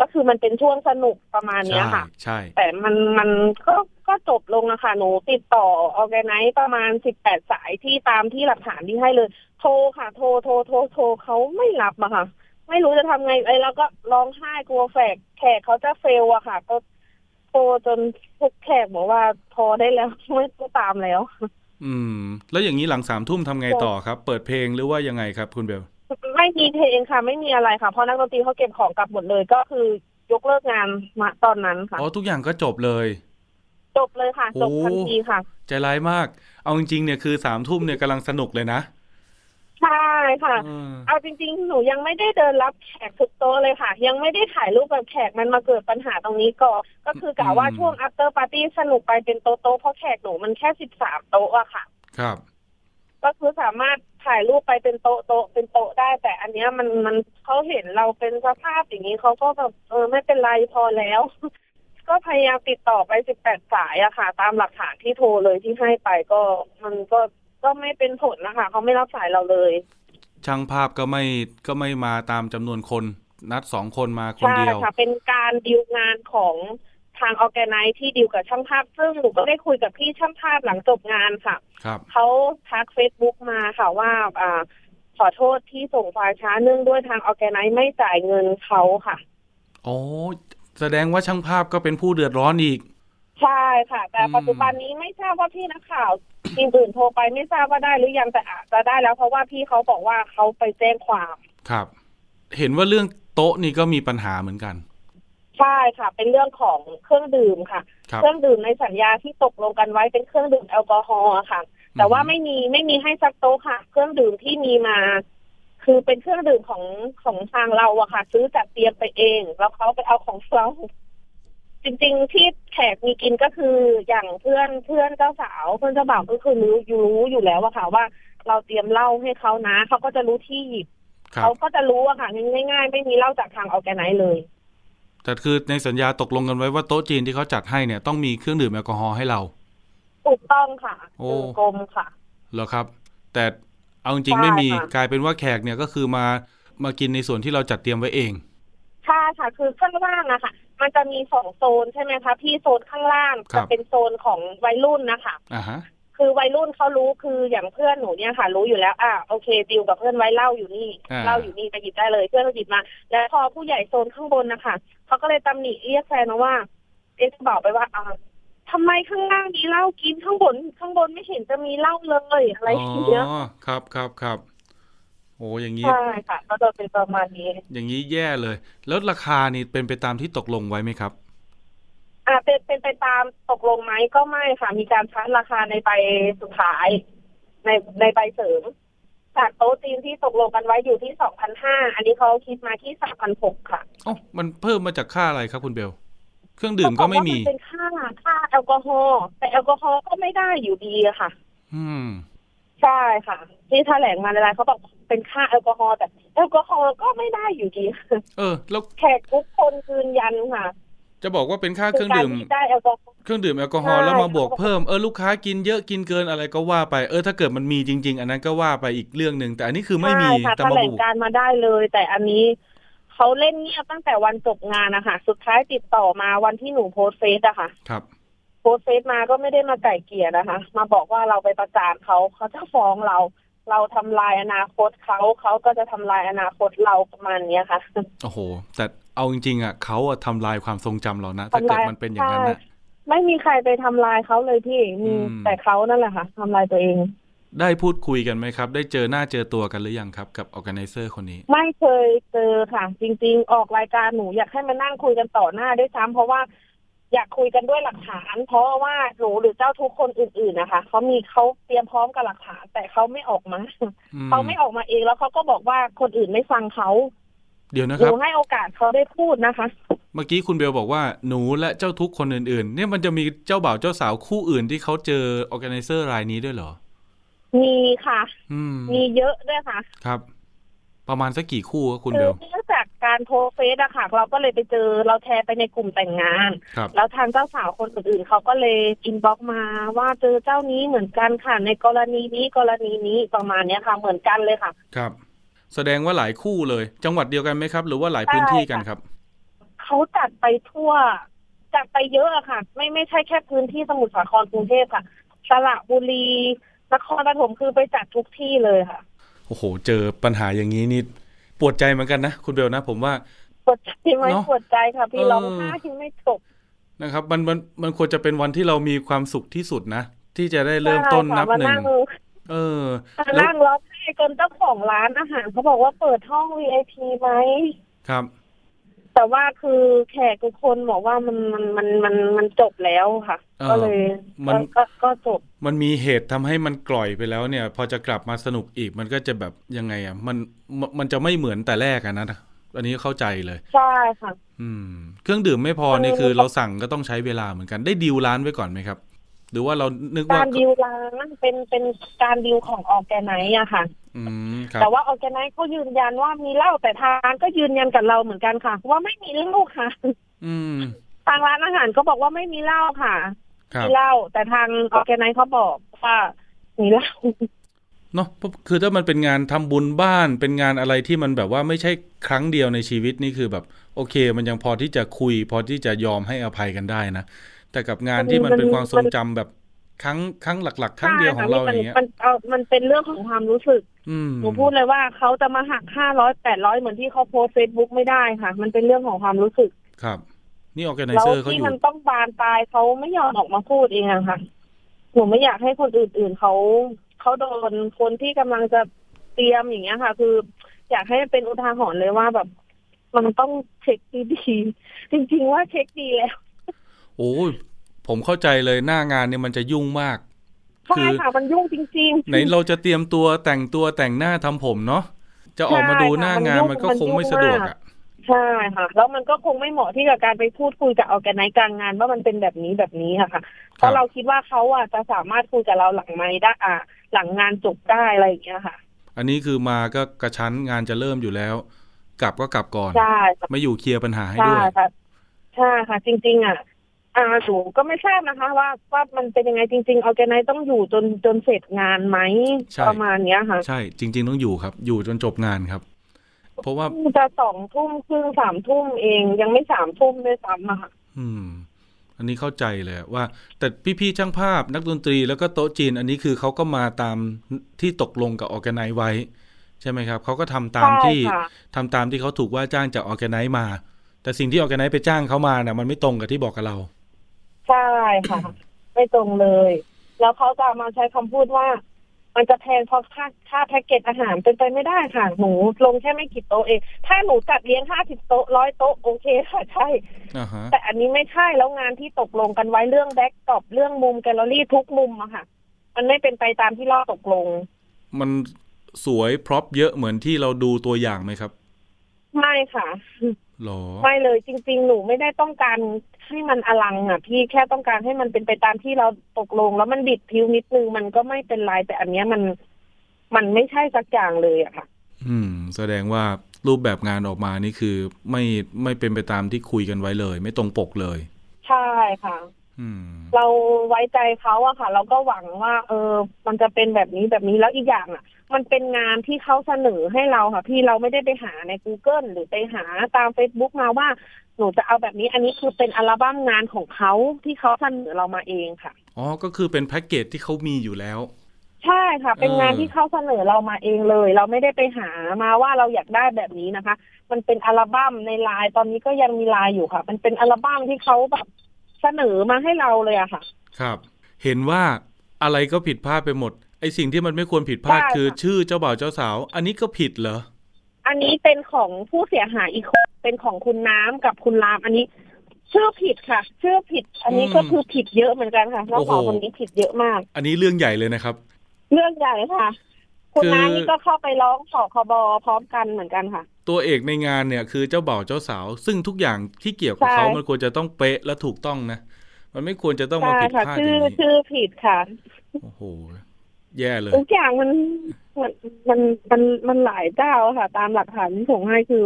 ก็คือมันเป็นช่วงสนุกประมาณเนี้ยใช่ค่ะ ใช่ แต่มันมันก็ก็จบลงอะค่ะหนูติดต่อออแกไนซ์ประมาณสิบแปดสายที่ตามที่หลักฐานที่ให้เลย โทรค่ะ โทรโทรโทรโทรเขาไม่รับอะค่ะ ไม่รู้จะทำไงไอ้แล้วก็ร้องไห้กลัวแขกแขกเขาจะเฟลอะค่ะ ก็โทรจนพวกแขกบอกว่าพอได้แล้วไม่ก็ตามแล้ว อืม แล้วอย่างนี้หลังสามทุ่มทำไงต่อครับ เปิดเพลงหรือว่ายังไงครับ คุณเบล ไม่มีเพลงค่ะ ไม่มีอะไรค่ะ เพราะนักดนตรีเขาเก็บของกลับหมดเลย ก็คือยกเลิกงานมาตอนนั้นค่ะอ๋อทุกอย่างก็จบเลย จบเลยค่ะจบทันทีค่ะ ใจร้ายมาก เอาจริงๆเนี่ยคือสามทุ่มเนี่ยกำลังสนุกเลยนะใช่ค่ะอืมเอาจริงๆ หนูยังไม่ได้เดินรับแขกทุกโต๊ะเลยค่ะ ยังไม่ได้ถ่ายรูปกับแขกมันมาเกิดปัญหาตรงนี้ก่อนก็คือกะว่าช่วง after party สนุกไปเป็นโต๊ะโต๊ะเพราะแขกหนูมันแค่สิบสามโต๊ะอะค่ะ ครับ ก็คือสามารถถ่ายรูปไปเป็นโต๊ะโต๊ะเป็นโต๊ะได้ แต่อันเนี้ยมันมันเขาเห็นเราเป็นสภาพอย่างนี้เขาก็แบบเออไม่เป็นไรพอแล้ว ก็พยายามติดต่อไปสิบแปดสายอะค่ะ ตามหลักฐานที่โทรเลยที่ให้ไปก็มันก็ก็ไม่เป็นผลนะคะเขาไม่รับสายเราเลย ช่างภาพก็ไม่ก็ไม่มาตามจำนวนคนนัดสองคนมาคนใช่เดียวค่ะ เป็นการดีลงานของ ทางออแกไนซ์ที่ดีลกับช่างภาพ ซึ่งหนูก็ได้คุยกับพี่ช่างภาพหลังจบงานค่ะครับเขาทักเฟซบุ๊กมาค่ะว่าอ่าขอโทษที่ส่งไฟล์ช้าเนื่องด้วยทางออแกไนซ์ไม่จ่ายเงินเขาค่ะโอ้แสดงว่าช่างภาพก็เป็นผู้เดือดร้อนอีก ใช่ค่ะ แต่อืมปัจจุบันนี้ไม่ทราบว่าพี่นักข่าวทีมอื่นโทรไปไม่ทราบว่าได้หรือยังแต่อาจจะได้แล้วเพราะว่าพี่เขาบอกว่าเขาไปแจ้งความ ครับ เห็นว่าเรื่องโต๊ะนี่ก็มีปัญหาเหมือนกัน ใช่ค่ะ เป็นเรื่องของเครื่องดื่มค่ะ ครับ เครื่องดื่มในสัญญาที่ตกลงกันไว้เป็นเครื่องดื่มแอลกอฮอล์อะค่ะ แต่ว่าไม่มีไม่มีให้สักโต๊ะค่ะ เครื่องดื่มที่มีมา คือเป็นเครื่องดื่มของของทางเราอะค่ะ ซื้อจัดเตรียมไปเอง แล้วเขาไปเอาของเราจริง ๆ ที่แขกมีกินก็คืออย่างเพื่อนเพื่อนเจ้าสาวเพื่อนเจ้าบ่าวก็คือรู้อยู่รู้อยู่แล้วอะค่ะว่า เราเตรียมเหล้าให้เขานะเขาก็จะรู้ที่หยิบครับเขาก็จะรู้อะค่ะง่ายๆไม่มีเหล้าจากทางออแกไนซ์เลย แต่คือในสัญญาตกลงกันไว้ว่าโต๊ะจีนที่เขาจัดให้เนี่ยต้องมีเครื่องดื่มแอลกอฮอล์ให้เราถูกต้องค่ะโอ้หนึ่งกลมค่ะเหรอครับ แต่เอาจริงๆใช่ไม่มีค่ะกลายเป็นว่าแขกเนี่ยก็คือมามากินในส่วนที่เราจัดเตรียมไว้เองใช่ค่ะ คือข้างล่างอะค่ะ มันจะมีสองโซนใช่ไหมคะพี่โซนข้างล่างครัจะบเป็นโซนของวัยรุ่นนะคะอ่าฮะ คือวัยรุ่นเขารู้คืออย่างเพื่อนหนูเนี่ยค่ะ รู้อยู่แล้วอะโอเคดิวกับเพื่อนไว้เหล้าอยู่นี่อ่าเหล้าอยู่นี่ไปหยิบได้เลยเพื่อนก็หยิบมา แล้วพอผู้ใหญ่โซนข้างบนนะคะเขาก็เลยตำหนิเรียกแฟนมาว่าเอ๊ะจะบอกไปว่าอ่าทำไมข้างล่างมีเหล้ากินข้างบน ข้างบนไม่เห็นจะมีเหล้าเลยอะไรอย่างเงี้ยอ๋อครับครับครับโอ้อย่างนี้ใช่ค่ะก็จะเป็นประมาณนี้ อย่างนี้แย่เลย แล้วราคานี่เป็นไปตามที่ตกลงไว้ไหมครับ อ่าเป็นเป็นไปตามตกลงไหมก็ไม่ค่ะ มีการชัดราคาในใบสุดท้าย ในในใบเสริม จากโต๊ะจีนที่ตกลงกันไว้อยู่ที่สองพันห้าอันนี้เขาคิดมาที่สามพันหกค่ะอ๋อมันเพิ่มมาจากค่าอะไรครับคุณเบลเครื่องดื่มก็ไม่มีเขาบอกว่ามันเป็นค่าค่าแอลกอฮอล์แต่แอลกอฮอล์ก็ไม่ได้อยู่ดีอะค่ะ อืมใช่ค่ะ ที่แถลงมาในไลน์เขาบอกเป็นค่าแอลกอฮอล์แต่แอลกอฮอล์ก็ไม่ได้อยู่ดี เออ แล้วแขกทุกคนยืนยันค่ะ จะบอกว่าเป็นค่าเครื่องดื่มการที่ได้แอลกอฮอล์เครื่องดื่มแอลกอฮอล์ใช่แล้วมาบวกเพิ่มเออลูกค้ากินเยอะกินเกินอะไรก็ว่าไปเออถ้าเกิดมันมีจริง ๆ อันนั้นก็ว่าไปอีกเรื่องหนึ่งแต่อันนี้คือไม่มีใช่ค่ะแต่แถมาลบงวกการมาได้เลย แต่อันนี้เขาเล่นเงียบตั้งแต่วันจบงานนะคะสุดท้ายติดต่อมาวันที่หนูโพสต์เฟซอะค่ะ ครับโพสต์เฟซมาก็ไม่ได้มาไก่เกลี่ยนะคะ มาบอกว่าเราไปประจานเขาเขาจะฟ้องเรา เราทำลายอนาคตเขาเขาก็จะทำลายอนาคตเราประมาณเนี้ยค่ะ โอ้โห แต่เอาจริงๆอะเขาอะทำลายความทรงจำเรานะถ้าเกิดมันเป็นอย่างนั้นนะใช่ไม่มีใครไปทำลายเขาเลยพี่มีอืมแต่เขานั่นแหละค่ะทำลายตัวเอง ได้พูดคุยกันไหมครับ ได้เจอหน้าเจอตัวกันหรือยังครับ กับ organizer คนนี้ ไม่เคยเจอค่ะ จริง ๆ ออกรายการหนูอยากให้มานั่งคุยกันต่อหน้าด้วยซ้ำเพราะว่า อยากคุยกันด้วยหลักฐาน เพราะว่าหนูหรือเจ้าทุกคนอื่น ๆนะคะเขามีเขาเตรียมพร้อมกับหลักฐาน แต่เขาไม่ออกมาอืมเขาไม่ออกมาเองแล้วเขาก็บอกว่าคนอื่นไม่ฟังเขาเดี๋ยวนะหคนูรับให้โอกาสเขาได้พูดนะคะ เมื่อกี้คุณเบลบอกว่าหนูและเจ้าทุกข์คนอื่น ๆ เนี่ยมันจะมีเจ้าบ่าวเจ้าสาวคู่อื่นที่เขาเจอ organizer รายนี้ด้วยเหรอ มีค่ะอืมมีเยอะด้วยค่ะ ครับ ประมาณสักกี่คู่ครับคุณคืเบอลเนื่องจาก การโพสต์เฟซอะค่ะ เราก็เลยไปเจอเราแชร์ไปในกลุ่มแต่งงาน ครับ แล้วทางเจ้าสาวคนอื่นๆเขาก็เลยอินบ็อกมาว่าเจอเจ้านี้เหมือนกันค่ะในกรณีนี้กรณีนี้ประมาณเนี้ยค่ะเหมือนกันเลยค่ะ ครับ แสดงว่าหลายคู่เลย จังหวัดเดียวกันไหมครับ หรือว่าหลายพื้นที่กันครับ เขาจัดไปทั่ว จัดไปเยอะอะค่ะ ไม่ไม่ใช่แค่พื้นที่สมุทรสาครกรุงเทพค่ะสระบุรีนครปฐมคือไปจัดทุกที่เลยค่ะ โอ้โห เจอปัญหาอย่างนี้นี่ ปวดใจเหมือนกันนะคุณเบลนะ ผมว่าปวดใจไหมเนอะปวดใจค่ะพี่เออร้องไห้ไม่จบนะครับ มันมันมันควรจะเป็นวันที่เรามีความสุขที่สุดนะ ที่จะได้เริ่มต้นนับใช่ค่ะหนึ่มางเออมาแล้วนั่งร้องไห้จนเจ้าของร้านอาหารเขาบอกว่าเปิดห้อง VIP ไหมครับ แต่ว่าคือแขกทุกคนบอกว่ามันมันมันมันมันจบแล้วค่ะเออก็เลยมันก็ก็ก็จบ มันมีเหตุทำให้มันกล่อยไปแล้วเนี่ย พอจะกลับมาสนุกอีกมันก็จะแบบยังไงอะมันมันมันจะไม่เหมือนแต่แรกอะนะอันนี้เข้าใจเลย ใช่ค่ะ อืม เครื่องดื่มไม่พอเออนี่คือเราสั่งก็ต้องใช้เวลาเหมือนกันได้ดีลร้านไว้ก่อนไหมครับ หรือว่าเรานึกกาว่ารดิการดีลร้านเป็นเป็นการดีลของออแกไนซ์อะค่ะอืมครับแต่ว่าออแกไนซ์เขายืนยันว่ามีเหล้าแต่ทางร้านก็ยืนยันกับเราเหมือนกันค่ะ ว่าไม่มีเหล้าค่ะอืมทางร้านอาหารก็บอกว่าไม่มีเหล้าค่ะครับมีเหล้าแต่ทางออแกไนซ์เขาบอกว่ามีเหล้าเนาะเพราะคือถ้ามันเป็นงานทำบุญบ้านเป็นงานอะไรที่มันแบบว่าไม่ใช่ครั้งเดียวในชีวิตนี่คือแบบ โอเค มันยังพอที่จะคุย พอที่จะยอมให้อภัยกันได้นะ แต่กับงานที่มันเป็นความทรงจำแบบครั้งครั้งหลัก ๆ ครั้งเดียวของเราอย่างเงี้ยมันเอามันเป็นเรื่องของความรู้สึกอืมหนูพูดเลยว่าเขาจะมาหักห้าร้อยแปดร้อยเหมือนที่เขาโพสเฟซบุ๊กไม่ได้ค่ะ มันเป็นเรื่องของความรู้สึกครับ นี่ออแกไนแล้วเซอร์เขาอที่ยู่มันต้องบานปลายเขาไม่ยอมออกมาพูดเองอะค่ะหนูไม่อยากให้คนอื่นๆเขาเขาโดนคนที่กำลังจะเตรียมอย่างเงี้ยค่ะ คือ อยากให้เป็นอุทาหรณ์เลยว่าแบบ มันต้องเช็คดีๆจริง ๆ ว่าเช็คดีแล้ว โอ้ยผมเข้าใจเลยหน้างานเนี่ยมันจะยุ่งมากใช่ค่ะมันยุ่งจริงๆไหนเราจะเตรียมตัวแต่งตัวแต่งหน้าทำผมเนาะจะออกมาดูหน้างานใช่ค่ะมันก็มันคงยุ่งไม่สะดวกมากอะใช่ค่ะ แล้วมันก็คงไม่เหมาะที่กับการไปพูดคุยกับออแกไนซ์กลางงานว่ามันเป็นแบบนี้แบบนี้อะค่ะเพราะเราคิดว่าเขาอะจะสามารถคุยกับเราหลังไม้ได้อะหลังงานจบได้อะไรอย่างเงี้ยค่ะ อันนี้คือมาก็กระชั้นงานจะเริ่มอยู่แล้ว กลับก็กลับก่อนใช่ค่ะไม่อยู่เคลียร์ปัญหาให้ใช่ด้วยค่ะใช่ค่ะ จริง ๆ อะ อ่าหนูก็ไม่ทราบนะคะว่าว่ามันเป็นยังไงจริงๆออแกไนซ์ต้องอยู่จนจนเสร็จงานไหมใช่ประมาณเนี้ยค่ะ ใช่จริง ๆ ต้องอยู่ครับ อยู่จนจบงานครับ เพราะว่าจะสองทุ่มครึ่งสามทุ่มเองยังไม่สามทุ่มด้วยซ้ำอะค่ะอืม อันนี้เข้าใจเลยว่า แต่พี่ๆช่างภาพนักดนตรีแล้วก็โต๊ะจีน อันนี้คือเขาก็มาตามที่ตกลงกับออแกไนซ์ไว้ ใช่ไหมครับเขาก็ทำตามใช่ที่ค่ะทำตามที่เขาถูกว่าจ้างจากออแกไนซ์มา แต่สิ่งที่ออแกไนซ์ไปจ้างเขามาเนี่ยมันไม่ตรงกับที่บอกกับเรา ใช่ค่ะ ไม่ตรงเลย แล้วเขาจะมาใช้คำพูดว่า มันจะแพงเพราะค่าค่าแพ็กเกจอาหารเป็นไปไม่ได้ค่ะหนูลงแค่ไม่กี่โต๊ะเองถ้าหนูจัดเลี้ยงห้าสิบโต๊ะร้อยโต๊ะโอเคค่ะใช่อ่าฮะแต่อันนี้ไม่ใช่แล้วงานที่ตกลงกันไว้เรื่อง backdrop เรื่องมุมแกลเลอรี่ทุกมุมอะค่ะ มันไม่เป็นไปตามที่เราตกลง มันสวย prop เยอะเหมือนที่เราดูตัวอย่างไหมครับ ไม่ค่ะ หรอไม่เลยจริง ๆ หนูไม่ได้ต้องการให้มันอลังอะ พี่แค่ต้องการให้มันเป็นไปตามที่เราตกลง แล้วมันบิดพลิ้วนิดนึงมันก็ไม่เป็นไรแต่อันเนี้ยมันมันไม่ใช่สักอย่างเลยอะค่ะ อืม แสดงว่ารูปแบบงานออกมานี่คือไม่ไม่เป็นไปตามที่คุยกันไว้เลย ไม่ตรงปกเลย ใช่ค่ะอืมเราไว้ใจเขาอะค่ะ เราก็หวังว่า เออ มันจะเป็นแบบนี้แบบนี้แล้วอีกอย่างอะ มันเป็นงานที่เขาเสนอให้เราค่ะ พี่เราไม่ได้ไปหาใน Google หรือไปหาตาม Facebook มาว่าหนูจะเอาแบบนี้อันนี้คือเป็นอัลบั้มงานของเขาที่เขาเสนอเรามาเองค่ะอ๋อก็คือเป็นแพ็กเกจที่เขามีอยู่แล้ว ใช่ค่ะ เป็นงานเออที่เขาเสนอเรามาเองเลย เราไม่ได้ไปหามาว่าเราอยากได้แบบนี้นะคะ มันเป็นอัลบั้มในไลน์ตอนนี้ก็ยังมีไลน์อยู่ค่ะ มันเป็นอัลบั้มที่เขาแบบเสนอมาให้เราเลยอะค่ะ ครับ เห็นว่าอะไรก็ผิดพลาดไปหมดไอสิ่งที่มันไม่ควรผิดพลาดใช่ค่ะคือชื่อเจ้าบ่าวเจ้าสาว อันนี้ก็ผิดเหรอ อันนี้เป็นของผู้เสียหายอีกคนเป็นของคุณน้ำกับคุณราม อันนี้ชื่อผิดค่ะ ชื่อผิด อันนี้อืมก็คือผิดเยอะเหมือนกันค่ะน้องสาวโอ้โหคนนี้ผิดเยอะมาก อันนี้เรื่องใหญ่เลยนะครับ เรื่องใหญ่ค่ะ คุณคือน้ำนี่ก็เข้าไปร้องสคบพร้อมกันเหมือนกันค่ะ ตัวเอกในงานเนี่ยคือเจ้าบ่าวเจ้าสาว ซึ่งทุกอย่างที่เกี่ยวกับใช่เขามันควรจะต้องเป๊ะและถูกต้องนะมันไม่ควรจะต้องมาใช่ผิดค่ะพลาดอชื่อย่างนี้ชื่อผิดค่ะโอ้โห แย่เลยทุกอย่างมันมันมันมันมันหลายเจ้าค่ะ ตามหลักฐานที่ส่งให้คือ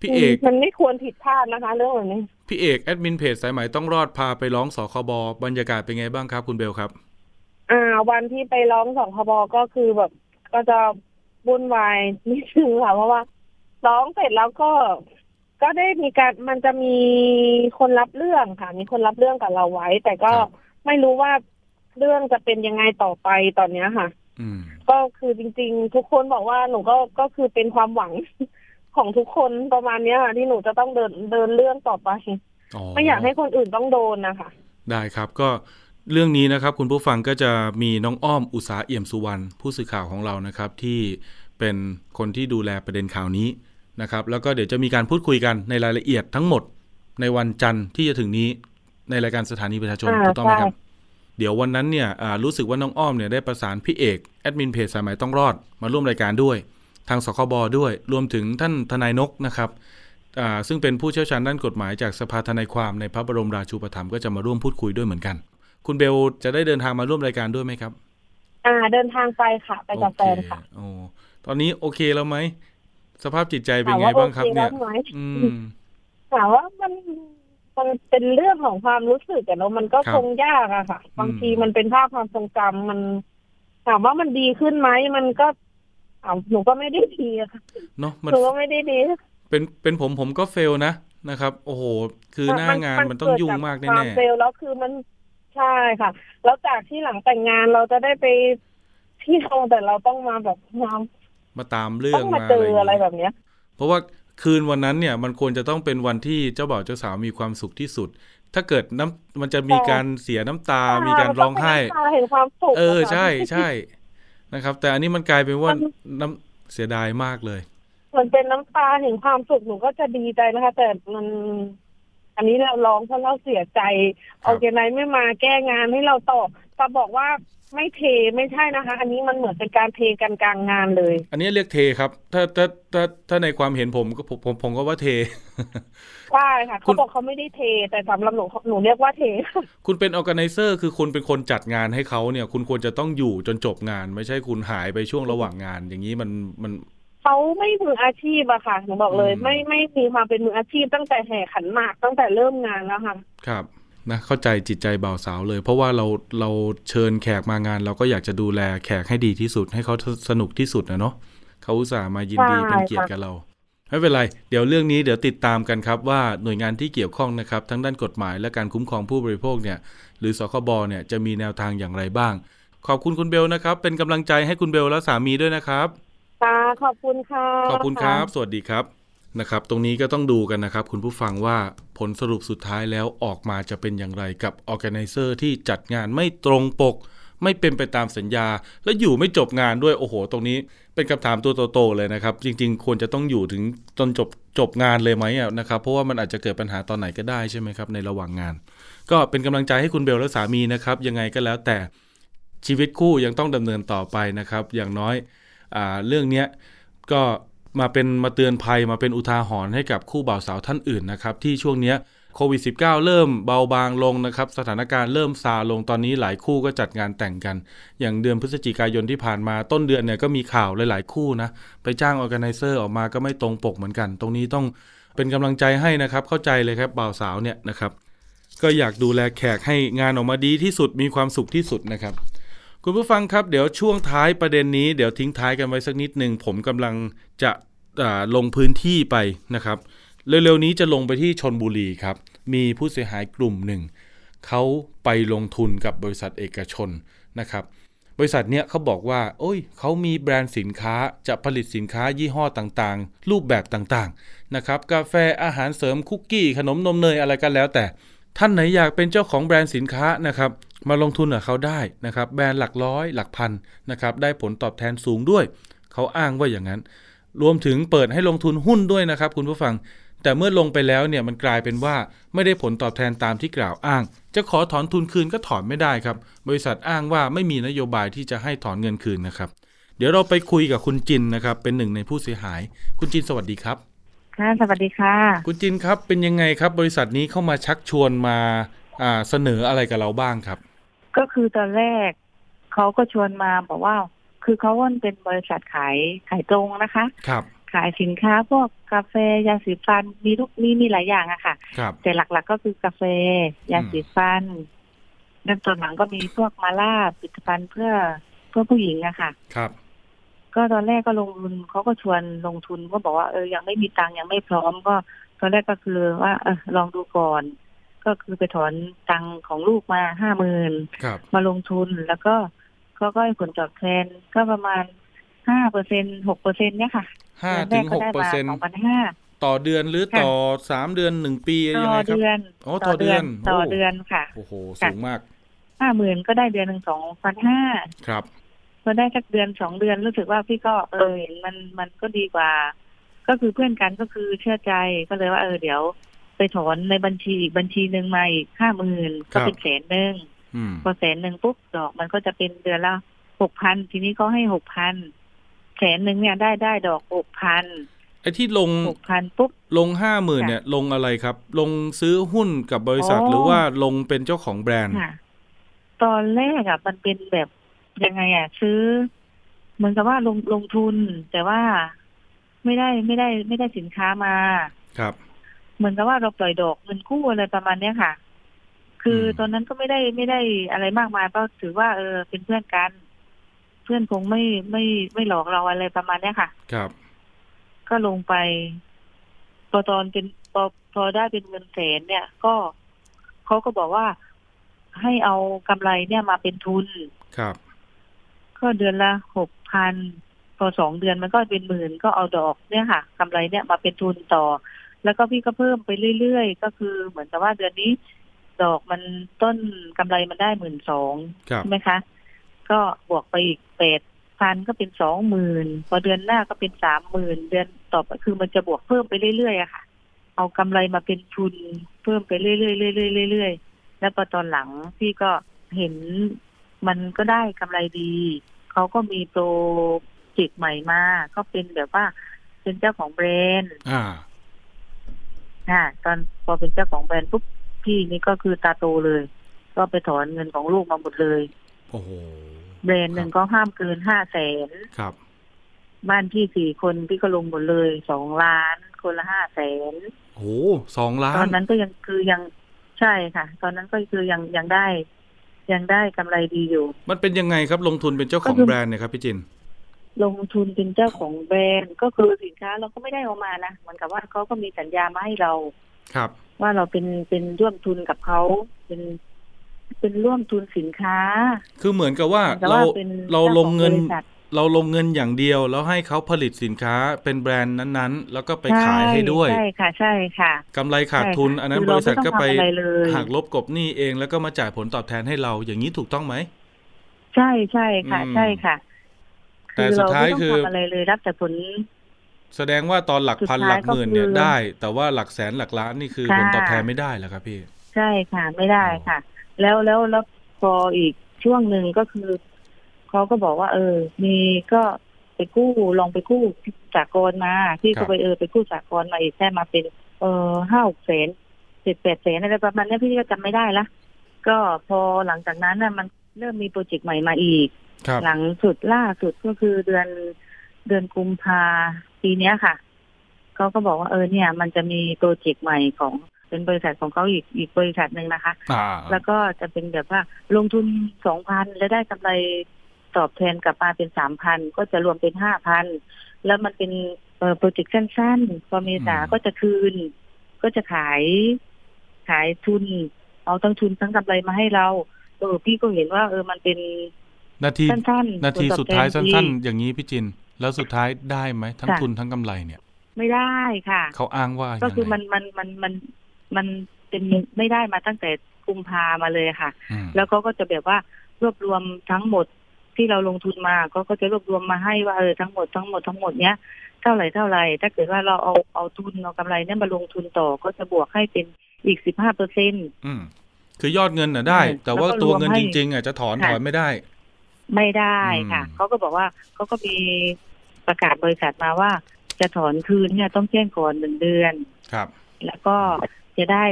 พี่เอกมันไม่ควรผิดพลาดนะคะ เรื่องแบบนี้พี่เอกแอดมินเพจสายไหมต้องรอดพาไปร้องสคบบรรยากาศเป็นไงบ้างครับ คุณเบลครับ อ่า วันที่ไปร้องสคบก็คือแบบ ก็จะวุ่นวายนิดนึงค่ะเพราะว่าร้องเสร็จแล้วก็ก็ได้มีการมันจะมีคนรับเรื่องค่ะ มีคนรับเรื่องกับเราไว้ แต่ก็ครับไม่รู้ว่า เรื่องจะเป็นยังไงต่อไปตอนเนี้ยค่ะอืมก็คือจริง ๆ ทุกคนบอกว่าหนูก็ก็คือเป็นความหวังของทุกคนประมาณเนี้ยค่ะที่หนูจะต้องเดินเดินเรื่องต่อไปอ๋อไม่อยากให้คนอื่นต้องโดนนะคะได้ครับก็เรื่องนี้นะครับ คุณผู้ฟังก็จะมีน้องอ้อมอุตสาเอี่ยมสุวรรณผู้สื่อข่าวของเรานะครับ ที่เป็นคนที่ดูแลประเด็นข่าวนี้นะครับ แล้วก็เดี๋ยวจะมีการพูดคุยกันในรายละเอียดทั้งหมดในวันจันทร์ที่จะถึงนี้ในรายการสถานีประชาชนอ่าถูกต้องไหมครับใช่ เดี๋ยววันนั้นเนี่ยอ่ารู้สึกว่าน้องอ้อมเนี่ยได้ประสานพี่เอกแอดมินเพจสายไหมต้องรอดมาร่วมรายการด้วย ทางสคบด้วย รวมถึงท่านทนายนกนะครับอ่าซึ่งเป็นผู้เชี่ยวชาญด้านกฎหมายจากสภาทนายความในพระบรมราชูปถัมภ์ก็จะมาร่วมพูดคุยด้วยเหมือนกัน คุณเบลจะได้เดินทางมาร่วมรายการด้วยไหมครับอ่าเดินทางไปค่ะ ไปกับแฟนโอเคค่ะโอ้ตอนนี้โอเคแล้วไหมสภาพจิตใจเป็นถามไงว่าบ้างครับโอเคเนี่ยแล้วไหมอืมถามว่ามัน มันเป็นเรื่องของความรู้สึกอะเนาะมันก็ครับคงยากอะค่ะ บางอืมทีมันเป็นภาพความทรงจำมันถามว่ามันดีขึ้นไหมมันก็อ้าวหนูก็ไม่ได้ดีอะค่ะเนาะมันหนูก็ไม่ได้ดี เป็นเป็นผมผมก็เฟลนะนะครับ โอ้โห คือหน้างานมันต้องยุ่งมากเดจความแน่เฟลแล้วคือมันใช่ค่ะ แล้วจากที่หลังแต่งงานเราจะได้ไปเที่ยวแต่เราต้องมาแบบมาๆมาตามเรื่อต้องงมามาเจออะอะไรไรอย่างแบเงี้ยบเนี้ย เพราะว่า คืนวันนั้นเนี่ยมันควรจะต้องเป็นวันที่เจ้าบ่าวเจ้าสาวมีความสุขที่สุด ถ้าเกิดน้ำมันจะมีใช่การเสียน้ำตา มีการร้องไห้มันต้องเป็นน้ำตาเห็นความสุขเอออะค่ะใช่ใช่นะครับ แต่อันนี้มันกลายเป็นว่ามันน้ำเสียดายมากเลยมันเป็นน้ำตาเห็นความสุขหนูก็จะดีใจนะคะ แต่มัน อันนี้เราร้องเพราะเราเสียใจครับออแกไนไม่มาแก้งานให้เราต่อ จะบอกว่าไม่เทไม่ใช่นะคะ อันนี้มันเหมือนเป็นการเทกันกลางงานเลย อันนี้เรียกเทครับ ถ้าถ้าถ้าถ้าในความเห็นผมก็ผมผมผมก็ว่าเทใช่ค่ะคุเขาณบอกเขาไม่ได้เท แต่สำหรับหนูหนูเรียกว่าเท คุณเป็นออ g a ไนเซอร์คือคุณเป็นคนจัดงานให้เขาเนี่ย คุณควรจะต้องอยู่จนจบงาน ไม่ใช่คุณหายไปช่วงระหว่างงาน อย่างนี้มันมันเขาไม่มืออาชีพอะค่ะหนูบอกเลยอืมไม่ไม่มีความเป็นมืออาชีพตั้งแต่แห่ขันหมากตั้งแต่เริ่มงานแล้วค่ะ ครับ นะเข้าใจจิตใจบ่าวสาวเลย เพราะว่าเราเราเชิญแขกมางาน เราก็อยากจะดูแลแขกให้ดีที่สุด ให้เขาสนุกที่สุดนะเนาะเขาอุตส่าห์มายินดีใช่เป็นเกียรติค่ะกับเราไม่เป็นไรเดี๋ยวเรื่องนี้เดี๋ยวติดตามกันครับว่าหน่วยงานที่เกี่ยวข้องนะครับ ทั้งด้านกฎหมายและการคุ้มครองผู้บริโภคเนี่ย หรือสคบเนี่ยจะมีแนวทางอย่างไรบ้าง ขอบคุณคุณเบลนะครับ เป็นกำลังใจให้คุณเบลและสามีด้วยนะครับค่ะขอบคุณค่ะขอบคุณครับ สวัสดีครับ นะครับ ตรงนี้ก็ต้องดูกันนะครับ คุณผู้ฟังว่าผลสรุปสุดท้ายแล้วออกมาจะเป็นอย่างไรกับ Organizer ที่จัดงานไม่ตรงปก ไม่เป็นไปตามสัญญา และอยู่ไม่จบงานด้วยโอ้โห ตรงนี้เป็นคำถามตัวโตๆเลยนะครับ จริง ๆ ควรจะต้องอยู่ถึงจนจบจบงานเลยไหมนะครับเพราะว่ามันอาจจะเกิดปัญหาตอนไหนก็ได้ใช่ไหมครับในระหว่างงาน ก็เป็นกำลังใจให้คุณเบลและสามีนะครับ ยังไงก็แล้วแต่ชีวิตคู่ยังต้องดำเนินต่อไปนะครับ อย่างน้อยอเรื่องเนี้ยก็ มาเป็นมาเตือนภัยมาเป็นอุทาหรณ์ให้กับคู่บ่าวสาวท่านอื่นนะครับที่ช่วงเนี้ยโควิด -19 เริ่มเบาบางลงนะครับ สถานการณ์เริ่มซาลงตอนนี้หลายคู่ก็จัดงานแต่งกัน อย่างเดือนพฤศจิกายนที่ผ่านมาต้นเดือนเนี่ยก็มีข่าวหลาย ๆ คู่นะ ไปจ้างออแกไนเซอร์ออกมาก็ไม่ตรงปกเหมือนกัน ตรงนี้ต้องเป็นกำลังใจให้นะครับ เข้าใจเลยครับบ่าวสาวเนี่ยนะครับ ก็อยากดูแลแขกให้งานออกมาดีที่สุดมีความสุขที่สุดนะครับ คุณผู้ฟังครับ เดี๋ยวช่วงท้ายประเด็นนี้เดี๋ยวทิ้งท้ายกันไว้สักนิดหนึ่งผมกำลังจะลงพื้นที่ไปนะครับ เร็วๆนี้จะลงไปที่ชนบุรีครับ มีผู้เสียหายกลุ่มหนึ่งเขาไปลงทุนกับบริษัทเอกชนนะครับ บริษัทเนี้ยเขาบอกว่า โอ้ยเขามีแบรนด์สินค้าจะผลิตสินค้ายี่ห้อต่างๆ รูปแบบต่างๆนะครับกาแฟอาหารเสริมคุกกี้ ขนมนมเนยอะไรกันแล้วแต่ท่านไหนอยากเป็นเจ้าของแบรนด์สินค้านะครับ มาลงทุนกับเขาได้นะครับแบรนด์หลักร้อยหลักพันนะครับได้ผลตอบแทนสูงด้วย เขาอ้างว่าอย่างนั้น รวมถึงเปิดให้ลงทุนหุ้นด้วยนะครับคุณผู้ฟัง แต่เมื่อลงไปแล้วเนี่ยมันกลายเป็นว่าไม่ได้ผลตอบแทนตามที่กล่าวอ้าง จะขอถอนทุนคืนก็ถอนไม่ได้ครับ บริษัทอ้างว่าไม่มีนโยบายที่จะให้ถอนเงินคืนนะครับ เดี๋ยวเราไปคุยกับคุณจินนะครับ เป็นหนึ่งในผู้เสียหาย คุณจินสวัสดีครับค่ะสวัสดีค่ะ คุณจินครับเป็นยังไงครับ บริษัทนี้เข้ามาชักชวนมาอ่าเสนออะไรกับเราบ้างครับ ก็คือตอนแรกเขาก็ชวนมาบอกว่า คือเขาว่าเป็นบริษัทขายขายตรงนะคะ ครับ ขายสินค้าพวกกาแฟยาสีฟันมีทุกมีมีหลายอย่างอะค่ะ ครับ แต่หลักๆก็คือกาแฟ ยาสีฟันแล้วตอนหลังก็มีพวกมาล่าผลิตภัณฑ์เพื่อเพื่อผู้หญิงอะค่ะ ครับ ก็ตอนแรกก็ลงทุนเขาก็ชวนลงทุนก็บอกว่าเออยังไม่มีตังค์ยังไม่พร้อมก็ตอนแรกก็คือว่าเออลองดูก่อน ก็คือไปถอนตังค์ของลูกมาห้าหมื่นครับมาลงทุนแล้วก็เขาก็ให้ผลตอบแทนก็ประมาณห้าเปอร์เซ็นหกเปอร์เซ็นเนี่ยค่ะห้าดืถึอนงแรหกกเปอร์เซ็นสองพันห้าต่อเดือนหรือค่ะต่อสามเดือนหนึ่งปียัต่งอไงครับเดือนอ๋อต่อเดือนต่อโอ้เดือนค่ะโอ้โหค่ะสูงมากห้าหมื่นก็ได้เดือนหนึ่งสองพันห้าครับพอได้สักเดือนสองเดือนรู้สึกว่าพี่ก็เออเห็นมันมันก็ดีกว่า ก็คือเพื่อนกันก็คือเชื่อใจก็เลยว่าเออเดี๋ยว ไปถอนในบัญชีอีกบัญชีหนึ่งมาอีกห้าหมื่นก็เป็นแสนหนึ่งอืมพอแสนหนึ่งปุ๊บดอกมันก็จะเป็นเดือนละหกพันทีนี้เขาให้หกพันแสนหนึ่งเนี่ยได้ได้ดอกหกพันไอ้ที่ลงหกพันปุ๊บลงห้าหมื่นค่ะเนี่ย ลงอะไรครับ ลงซื้อหุ้นกับบริษัทอ๋อหรือว่าลงเป็นเจ้าของแบรนด์ค่ะตอนแรกอะมันเป็นแบบยังไงอะ ซื้อ เหมือนกับว่าลงลงทุนแต่ว่าไม่ได้ไม่ได้ไม่ได้สินค้ามาครับ เหมือนกับว่าเราปล่อยดอกเงินกู้อะไรประมาณเนี้ยค่ะ คืออมตอนนั้นก็ไม่ได้ไม่ได้อะไรมากมายก็ถือว่าเออเป็นเพื่อนกัน เพื่อนคงไม่ไม่ไม่หลอกเราอะไรประมาณเนี้ยค่ะ ครับ ก็ลงไปพอตอนเป็นพอพอได้เป็นเงินแสนเนี่ย ก็เขาก็บอกว่าให้เอากำไรเนี่ยมาเป็นทุน ครับ ก็เดือนละหกพันพอสองเดือนมันก็เป็นหมื่นก็เอาดอกเนี่ยค่ะกำไรเนี่ยมาเป็นทุนต่อ แล้วก็พี่ก็เพิ่มไปเรื่อยๆ ก็คือเหมือนกับว่าเดือนนี้ ดอกมันต้นกำไรมันได้หมื่นสองครับใช่ไหมคะ ก็บวกไปอีกแปดพันก็เป็นสองหมื่นพอเดือนหน้าก็เป็นสามหมื่นเดือนต่อไปคือมันจะบวกเพิ่มไปเรื่อยๆอะค่ะ เอากำไรมาเป็นทุนเพิ่มไปเรื่อยๆเรื่อยๆเรื่อยๆแล้วพอตอนหลังพี่ก็เห็นมันก็ได้กำไรดีเขาก็มีโปรเจกต์ใหม่มาก็เป็นแบบว่าเป็นเจ้าของแบรนด์อ่า ค่ะตอนพอเป็นเจ้าของแบรนด์ปุ๊บพี่นี่ก็คือตาโตเลย ก็ไปถอนเงินของลูกมาหมดเลยโอ้โหแบรนด์หนึ่งก็ห้ามเกินห้าแสนครับ บ้านพี่สี่คนพี่ก็ลงหมดเลยสองล้าน คนละห้าแสนโอ้โหสองล้าตอนนนั้นก็ยังคือยังใช่ค่ะ ตอนนั้นก็คือยังยังได้ ยังได้กำไรดีอยู่ มันเป็นยังไงครับลงทุนเป็นเจ้าของก็คือแบรนด์เนี่ยครับพี่จิน ลงทุนเป็นเจ้าของแบรนด์ก็คือสินค้าเราก็ไม่ได้เอามานะเหมือนกับว่าเขาก็มีสัญญามาให้เรา ครับ ว่าเราเป็นเป็นร่วมทุนกับเขาเป็นเป็นร่วมทุนสินค้า คือเหมือนกับว่าแต่เราว่าเป็นเราจ้ขอลงเงินบริษัทเราลงเงินอย่างเดียวแล้วให้เขาผลิตสินค้าเป็นแบรนด์นั้นๆ แล้วก็ไปขายให้ด้วย ใช่ค่ะ ใช่ค่ะกำไรขาดทุนใช่ค่ะอันนั้นคือบเราริษัทก็ไปไม่ต้องทำอะไรเลยหักลบกบหนี้เองแล้วก็มาจ่ายผลตอบแทนให้เราอย่างนี้ถูกต้องไหม ใช่ใช่ค่ะอืมใช่ค่ะ แต่สุดท้ายเราไม่คืต้อองทำอะไรเลยรับแต่ผล แสดงว่าตอนหลักพันสุดหท้าลัยกหมื่นเนี่ยก็คือได้ แต่ว่าหลักแสนหลักล้านนี่คือค่ะผลตอบแทนไม่ได้เหรอครับพี่ ใช่ค่ะไม่ได้ค่ะ แล้วแล้วแล้วพออีกช่วงหนึ่งก็คือเขาก็บอกว่า เออ มีก็ไปกู้ลองไปกู้จากกรมาพี่ครัก็บไปเออไปกู้จากกรมาอีกแค่มาเป็น เออห้าหกแสนเจ็ดแปดแสนอะไรประมาณเนี้ยพี่ก็จำไม่ได้ละก็พอหลังจากนั้นน่ะมันเริ่มมีโปรเจกต์ใหม่มาอีกครับ หลังสุดล่าสุดก็คือเดือนเดือนกุมภาปีเนี้ยค่ะเขาก็บอกว่าเออเนี่ย มันจะมีโปรเจกต์ใหม่ของเป็นบริษัทของเขาอีกอีกบริษัทหนึ่งนะคะอ่าแล้วก็จะเป็นแบบว่าลงทุนสองพันแล้วได้กำไรตอบแทนกลับมาเป็นสามพันก็จะรวมเป็นห้าพันแล้วมันเป็นเอ่อโปรเจกต์สั้นๆพอเมษาก็จะคืน ก็จะขายขายทุน เอาทั้งทุนทั้งกำไรมาให้เราเออพี่ก็เห็นว่า เออมันเป็น นาทีสั้นๆนาทีผลตอบสุดท้ายแทสั้นดีๆอย่างนี้พี่จิน แล้วสุดท้ายได้ไหมทั้งค่ะทุนทั้งกำไรเนี่ย ไม่ได้ค่ะ เขาอ้างว่าก็ยังคือไงมันมันมันมันมันเป็นไม่ได้มาตั้งแต่กุมภามาเลยค่ะอืมแล้วเขาก็จะแบบว่ารวบรวมทั้งหมดที่เราลงทุนมาก็ก็จะรวบรวมมาให้ว่าเออทั้งหมดทั้งหมดทั้งหมดเนี้ยเท่าไหร่เท่าไหร่ถ้าเกิดว่าเราเอาเอาทุนเอากำไรเนี่ยมาลงทุนต่อก็จะบวกให้เป็นอีกสิบห้าเปอร์เซ็นอืมคือยอดเงินน่ะได้ใช่แต่ว่าแล้วก็ตัวเงินรวมให้จริงๆอะจะถอนค่ะถอนไม่ได้ ไม่ได้ค่ะอืมเขาก็บอกว่าเขาก็มีประกาศบริษัทมาว่า จะถอนคืนเนี่ยต้องแจ้งก่อนหนึ่งเดือนครับ แล้วก็จะได้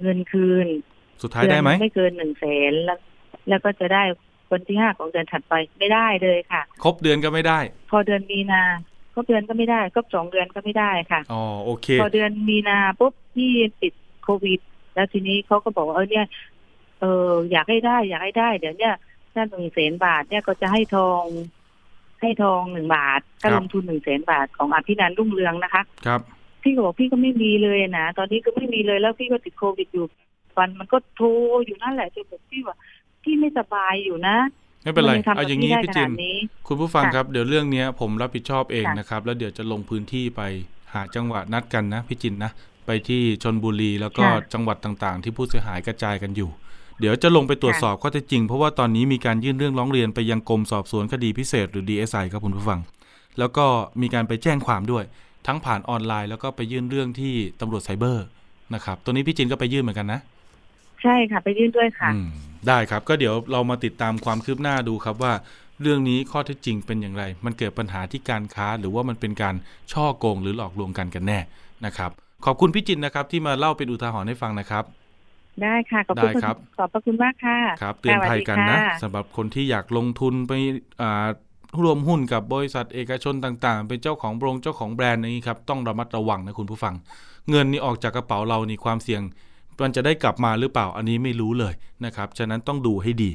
เงินคืน สุดท้ายได้ไหมเดือนไม่เกินหนึ่งแสนแล้ว แล้วก็จะได้วันที่ห้าของเดือนถัดไปไม่ได้เลยค่ะ ครบเดือนก็ไม่ได้ พอเดือนมีนาก็เดือนก็ไม่ได้ก็สองเดือนก็ไม่ได้ค่ะอ๋อโอเค พอเดือนมีนาปุ๊บที่ติดโควิด แล้วทีนี้เขาก็บอกว่าเออเนี่ยเอออยากให้ได้ อยากให้ได้ เดี๋ยวเนี่ย ถ้าหนึ่งแสนบาทเนี่ยก็จะให้ทองให้ทองหนึ่งบาทถ้าครับลงทุนหนึ่งแสนบาทของอภินันท์รุ่งเรืองนะคะ ครับ พี่ก็บอกพี่ก็ไม่มีเลยนะตอนนี้ก็ไม่มีเลยแล้วพี่ก็ติดโควิดอยู่วันมันก็โทรอยู่นั่นแหละจนบอกพี่ว่าพี่ไม่สบายอยู่นะไม่เป็นไรทำไมทำเอาอย่างนี้กับพี่ได้จิขนนาดนี้คุณผู้ฟังค่ะครับ เดี๋ยวเรื่องเนี้ยผมรับผิดชอบเองค่ะนะครับ แล้วเดี๋ยวจะลงพื้นที่ไปหาจังหวะนัดกันนะพี่จินนะ ไปที่ชนบุรีแล้วก็ค่ะจังหวัดต่างๆ ที่ผู้เสียหายกระจายกันอยู่ เดี๋ยวจะลงไปตรวจค่ะสอบข้อเท็จจริง เพราะว่าตอนนี้มีการยื่นเรื่องร้องเรียนไปยังกรมสอบสวนคดีพิเศษหรือ DSI ครับคุณผู้ฟัง แล้วก็มีการไปแจ้งความด้วย ทั้งผ่านออนไลน์แล้วก็ไปยื่นเรื่องที่ตำรวจไซเบอร์นะครับตัวนี้พี่จินก็ไปยื่นเหมือนกันนะ ใช่ค่ะ ไปยื่นด้วยค่ะอืมได้ครับ ก็เดี๋ยวเรามาติดตามความคืบหน้าดูครับว่า เรื่องนี้ข้อเท็จจริงเป็นอย่างไร มันเกิดปัญหาที่การค้า หรือว่ามันเป็นการช่อโกงหรือหลอกลวงกันกันแน่นะครับ ขอบคุณพี่จินนะครับที่มาเล่าเป็นอุทาหรณ์ให้ฟังนะครับ ได้ค่ะ ขอบคุณได้ครับขอบพระคุณมากค่ะ ครับ เตือนภัยกันนะสวัสดีค่สำหรับคนที่อยากลงทุนไปอ่ารวมหุ้นกับบริษัทเอกชนต่างๆ เป็นเจ้าของโรงเจ้าของแบรนด์อย่างนี้ครับ ต้องระมัดระวังนะคุณผู้ฟัง เงินนี่ออกจากกระเป๋าเรานี่ความเสี่ยง มันจะได้กลับมาหรือเปล่าอันนี้ไม่รู้เลยนะครับ ฉะนั้นต้องดูให้ดี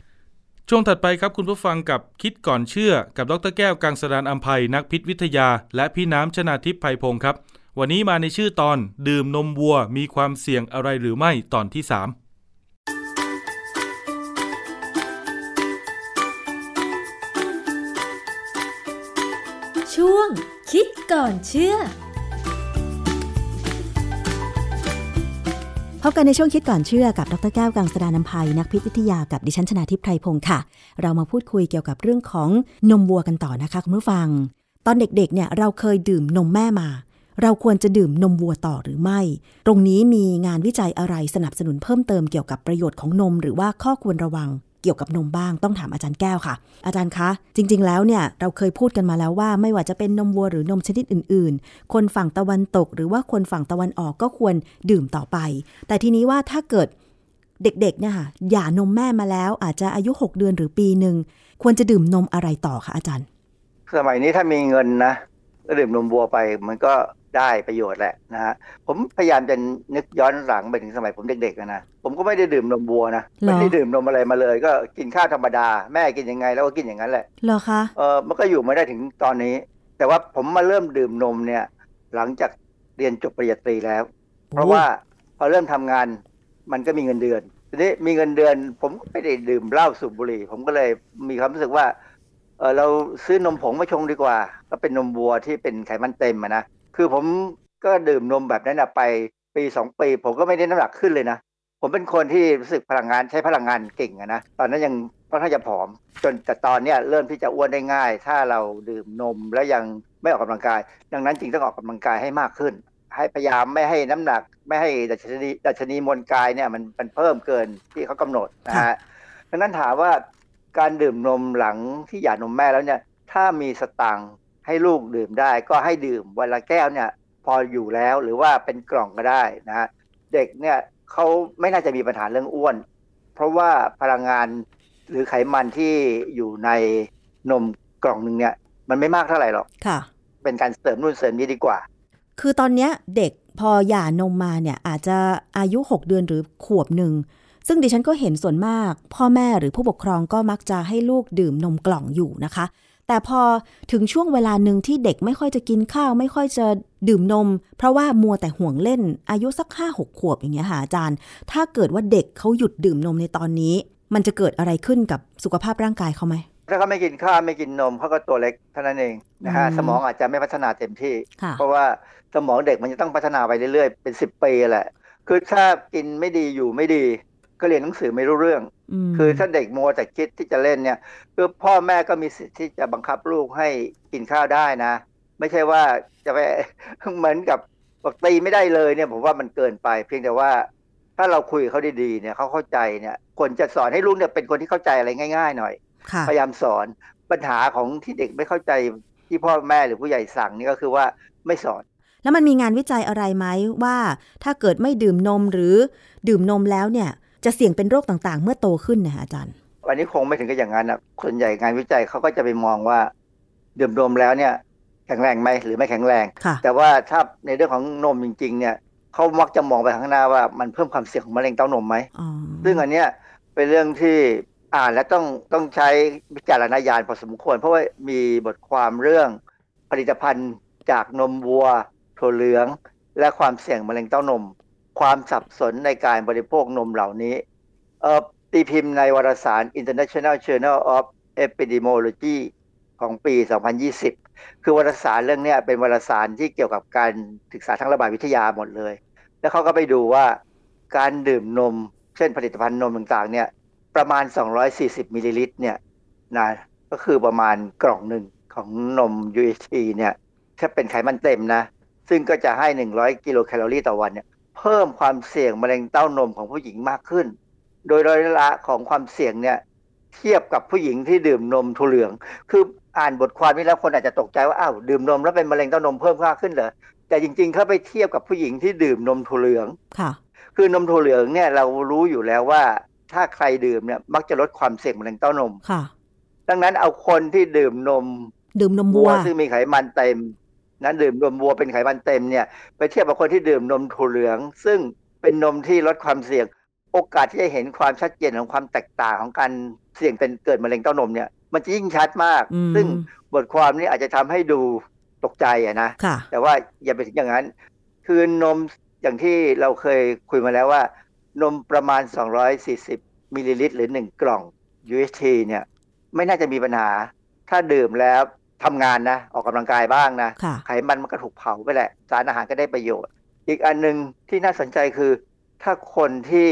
ช่วงถัดไปครับคุณผู้ฟังกับคิดก่อนเชื่อ กับดรแก้วกังสดานอัมภัยนักพิษวิทยา และพี่น้ำชนาทิพย์ไพพงศ์ครับ วันนี้มาในชื่อตอนดื่มนมวัวมีความเสี่ยงอะไรหรือไม่ตอนที่ 3ช่วงคิดก่อนเชื่อ พบกันในช่วงคิดก่อนเชื่อกับดรแก้วกังสดานนภัยนักพิษวิทยากับดิฉันชนาทิพย์ไพรพงศ์ค่ะ เรามาพูดคุยเกี่ยวกับเรื่องของนมวัวกันต่อนะคะคุณผู้ฟัง ตอนเด็กๆเนี่ยเราเคยดื่มนมแม่มา เราควรจะดื่มนมวัวต่อหรือไม่ ตรงนี้มีงานวิจัยอะไรสนับสนุนเพิ่มเติมเกี่ยวกับประโยชน์ของนม หรือว่าข้อควรระวังเกี่ยวกับนมบ้างต้องถามอาจารย์แก้วค่ะ อาจารย์คะ จริง ๆ แล้วเนี่ยเราเคยพูดกันมาแล้วว่าไม่ว่าจะเป็นนมวัวหรือนมชนิดอื่น ๆ คนฝั่งตะวันตก หรือว่าคนฝั่งตะวันออกก็ควรดื่มต่อไป แต่ทีนี้ว่าถ้าเกิดเด็กๆเนี่ยค่ะหย่านมแม่มาแล้ว อาจจะอายุ 6 เดือนหรือปีหนึ่งควรจะดื่มนมอะไรต่อคะอาจารย์ สมัยนี้ถ้ามีเงินนะก็ดื่มนมวัวไป มันก็ ได้ประโยชน์แหละนะฮะผมพยายามจะนึกย้อนหลังไปถึงสมัยผมเด็กๆอะนะผมก็ไม่ได้ดื่มนมวัวนะหรอไม่ได้ดื่มนมอะไรมาเลย ก็กินข้าวธรรมดา แม่กินยังไงแล้วก็กินอย่างนั้นแหละเหรอคะเออมันก็อยู่มาได้ถึงตอนนี้ แต่ว่าผมมาเริ่มดื่มนมเนี่ย หลังจากเรียนจบปริญญาตรีแล้ว เพราะว่าพอเริ่มทำงานมันก็มีเงินเดือนทีนี้มีเงินเดือน ผมก็ไม่ได้ดื่มเหล้าสูบบุหรี่ ผมก็เลยมีความรู้สึกว่าเออเราซื้อนมผงมาชงดีกว่า ก็เป็นนมวัวที่เป็นไขมันเต็มอะนะ คือผมก็ดื่มนมแบบนั้นนะไปปีสองปี ผมก็ไม่ได้น้ำหนักขึ้นเลยนะ ผมเป็นคนที่รู้สึกพลังงานใช้พลังงานเก่งอะนะ ตอนนั้นยังค่อนข้าจะผอม จนแต่ตอนเนี้ยเริ่มที่จะอ้วนได้ง่าย ถ้าเราดื่มนมแล้วยังไม่ออกกำลังกาย ดังนั้นจึงต้องออกกำลังกายให้มากขึ้น ให้พยายามไม่ให้น้ำหนัก ไม่ให้ดัชนีดัชนีมวลกายเนี่ยมันมันเพิ่มเกินที่เขากำหนดนะฮะดังนั้นถามว่าการดื่มนมหลังที่หย่านมแม่แล้วเนี่ย ถ้ามีสตังค์ ให้ลูกดื่มได้ ก็ให้ดื่มวันละแก้วเนี่ยพออยู่แล้วหรือว่าเป็นกล่องก็ได้นะฮะเด็กเนี่ยเขาไม่น่าจะมีปัญหาเรื่องอ้วน เพราะว่าพลังงานหรือไขมันที่อยู่ในนมกล่องหนึ่งเนี่ย มันไม่มากเท่าไหร่หรอกค่ะ เป็นการเสริมนู่นเสริมนี้ดีกว่า คือตอนเนี้ยเด็กพอหย่านมมาเนี่ยอาจจะอายุ 6 เดือนหรือขวบหนึ่ง ซึ่งดิฉันก็เห็นส่วนมาก พ่อแม่หรือผู้ปกครองก็มักจะให้ลูกดื่มนมกล่องอยู่นะคะ แต่พอถึงช่วงเวลาหนึ่งที่เด็กไม่ค่อยจะกินข้าว ไม่ค่อยจะดื่มนม เพราะว่ามัวแต่ห่วงเล่น อายุสักห้าหกขวบอย่างเงี้ยค่ะอาจารย์ ถ้าเกิดว่าเด็กเขาหยุดดื่มนมในตอนนี้ มันจะเกิดอะไรขึ้นกับสุขภาพร่างกายเขาไหมถ้าเขาไม่กินข้าวไม่กินนมเขาก็ตัวเล็กเท่านั้นเองนะฮะอืมสมองอาจจะไม่พัฒนาเต็มที่ค่ะเพราะว่าสมองเด็กมันจะต้องพัฒนาไปเรื่อยๆเป็นสิบปีแหละคือถ้ากินไม่ดีอยู่ไม่ดี ก็เรียนหนังสือไม่รู้เรื่องม คือถ้าเด็กมัวแต่คิดที่จะเล่นเนี่ยคือพ่อแม่ก็มีสิทธิ์ที่จะบังคับลูกให้กินข้าวได้นะ ไม่ใช่ว่าจะไปเหมือนกับบอกตีไม่ได้เลยเนี่ยผมว่ามันเกินไป เพียงแต่ว่า ถ้าเราคุยกับเขาดีๆเนี่ยเขาเข้าใจเนี่ยควรจะสอนให้ลูกเนี่ยเป็นคนที่เข้าใจอะไรง่าย ๆ หน่อยค่ะพยายามสอนปัญหาของที่เด็กไม่เข้าใจที่พ่อแม่หรือผู้ใหญ่สั่งนี่ก็คือว่าไม่สอนแล้วมันมีงานวิจัยอะไรไหมว่า ถ้าเกิดไม่ดื่มนมหรือดื่มนมแล้วเนี่ย จะเสี่ยงเป็นโรคต่างๆ เมื่อโตขึ้นนะคะอาจารย์ วันนี้คงไม่ถึงกับอย่างนั้นนะส่วนใหญ่งานวิจัยเขาก็จะไปมองว่าดื่มนมแล้วเนี่ย แข็งแรงไหมหรือไม่แข็งแรงค่ะแต่ว่าถ้าในเรื่องของนมจริง ๆ เนี่ยเขามักจะมองไปข้างหน้าว่ามันเพิ่มความเสี่ยงของมะเร็งเต้านมไหมอ๋อซึ่งอันเนี้ยเป็นเรื่องที่อ่านและต้องต้องใช้วิจารณญาณพอสมควร เพราะว่ามีบทความเรื่องผลิตภัณฑ์จากนมวัวถั่วเหลือง และความเสี่ยงมะเร็งเต้านม ความสับสนในการบริโภคนมเหล่านี้เออตีพิมพ์ในวารสาร International Journal of Epidemiology ของปี 2020 คือวารสารเรื่องนี้เป็นวารสารที่เกี่ยวกับการศึกษาทางระบาดวิทยาหมดเลย แล้วเขาก็ไปดูว่าการดื่มนม เช่นผลิตภัณฑ์นมต่างๆ เนี่ยประมาณ 240 มิลลิลิตรเนี่ยนะก็คือประมาณกล่องหนึ่งของนม UHT เนี่ยถ้าเป็นไขมันเต็มนะ ซึ่งก็จะให้ 100 กิโลแคลอรี่ต่อวันเนี่ย พิ่มความเสี่ยงมะเร็งเต้านมของผู้หญิงมากขึ้น โดยร้อยละของความเสี่ยงเนี่ยเทียบกับผู้หญิงที่ดื่มนมถั่วเหลือง คืออ่านบทความนี้แล้วคนอาจจะตกใจว่าอ้าวดื่มนมแล้วเป็นมะเร็งเต้านมเพิ่มมากขึ้นเหรอแต่จริงๆเขาไปเทียบกับผู้หญิงที่ดื่มนมถั่วเหลืองค่ะ คือนมถั่วเหลืองเนี่ยเรารู้อยู่แล้วว่า ถ้าใครดื่มเนี่ยมักจะลดความเสี่ยงมะเร็งเต้านมค่ะ ดังนั้นเอาคนที่ดื่มนม ดื่มนมวัวัววซึ่งมีไขมันเต็ม นั้นดื่มนมวัวเป็นไขมันเต็มเนี่ยไปเทียบกับคนที่ดื่มนมถั่วเหลือง ซึ่งเป็นนมที่ลดความเสี่ยง โอกาสที่จะเห็นความชัดเจนของความแตกต่างของการเสี่ยงเป็นเกิดมะเร็งเต้านมเนี่ยมันจะยิ่งชัดมากอืมซึ่งบทความนี้อาจจะทำให้ดูตกใจอะนะค่ะแต่ว่าอย่าไปถึงอย่างนั้น คือนมอย่างที่เราเคยคุยมาแล้วว่า นมประมาณ 240มิลลิลิตรหรือ 1 กล่อง UHT เนี่ย ไม่น่าจะมีปัญหา ถ้าดื่มแล้ว ทำงานนะออกกำลังกายบ้างนะค่ะไขมันมันก็ถูกเผาไปแหละ สารอาหารก็ได้ประโยชน์ อีกอันหนึ่งที่น่าสนใจคือ ถ้าคนที่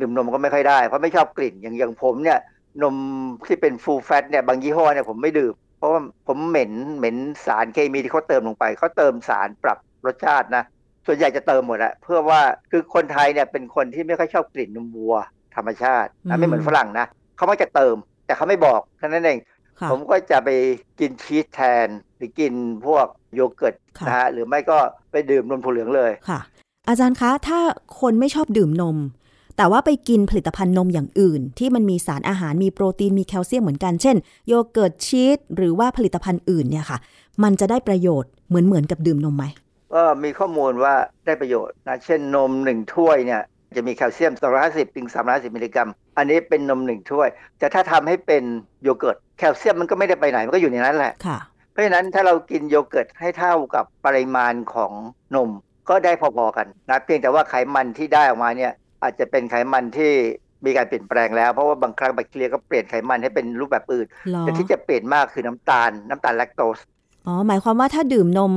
ดื่มนมก็ไม่ค่อยได้ เพราะไม่ชอบกลิ่นอย่างอย่างผมเนี่ยนมที่เป็นฟูลแฟตเนี่ยบางยี่ห้อเนี่ยผมไม่ดื่ม เพราะว่าผมเหม็นเหม็นสารเคมีที่เขาเติมลงไปเขาเติมสารปรับรสชาตินะส่วนใหญ่จะเติมหมดอะเพื่อว่าคือคนไทยเนี่ยเป็นคนที่ไม่ค่อยชอบกลิ่นนมวัวธรรมชาติอืนะมไม่เหมือนฝรั่งนะเขามักจะเติม แต่เขาไม่บอกแค่นั้นเองค่ะ ผมก็จะไปกินชีสแทน หรือกินพวกโยเกิร์ตค่ะนะฮะหรือไม่ก็ไปดื่มนมถั่วเหลืองเลยค่ะ อาจารย์คะถ้าคนไม่ชอบดื่มนม แต่ว่าไปกินผลิตภัณฑ์นมอย่างอื่น ที่มันมีสารอาหารมีโปรตีนมีแคลเซียมเหมือนกันเช่น โยเกิร์ตชีสหรือว่าผลิตภัณฑ์อื่นเนี่ยค่ะ มันจะได้ประโยชน์เหมือนเหมือนกับดื่มนมไหมก็มีข้อมูลว่าได้ประโยชน์นะเช่นนมหนึ่งถ้วยเนี่ย จะมีแคลเซียม 250ถึง350 มิลลิกรัม อันนี้เป็นนมหนึ่งถ้วย แต่ถ้าทำให้เป็นโยเกิร์ตแคลเซียมมันก็ไม่ได้ไปไหน มันก็อยู่ในนั้นแหละค่ะเพราะฉะนั้นถ้าเรากินโยเกิร์ตให้เท่ากับปริมาณของนมก็ได้พอๆกันนะเพียงแต่ว่าไขมันที่ได้ออกมาเนี่ยอาจจะเป็นไขมันที่มีการเปลี่ยนแปลงแล้ว เพราะว่าบางครั้งแบคทีเรียก็เปลี่ยนไขมันให้เป็นรูปแบบอื่นหรอแต่ที่จะเปลี่ยนมากคือน้ำตาล น้ำตาลแลคโตสอ๋อหมายความว่าถ้าดื่มนม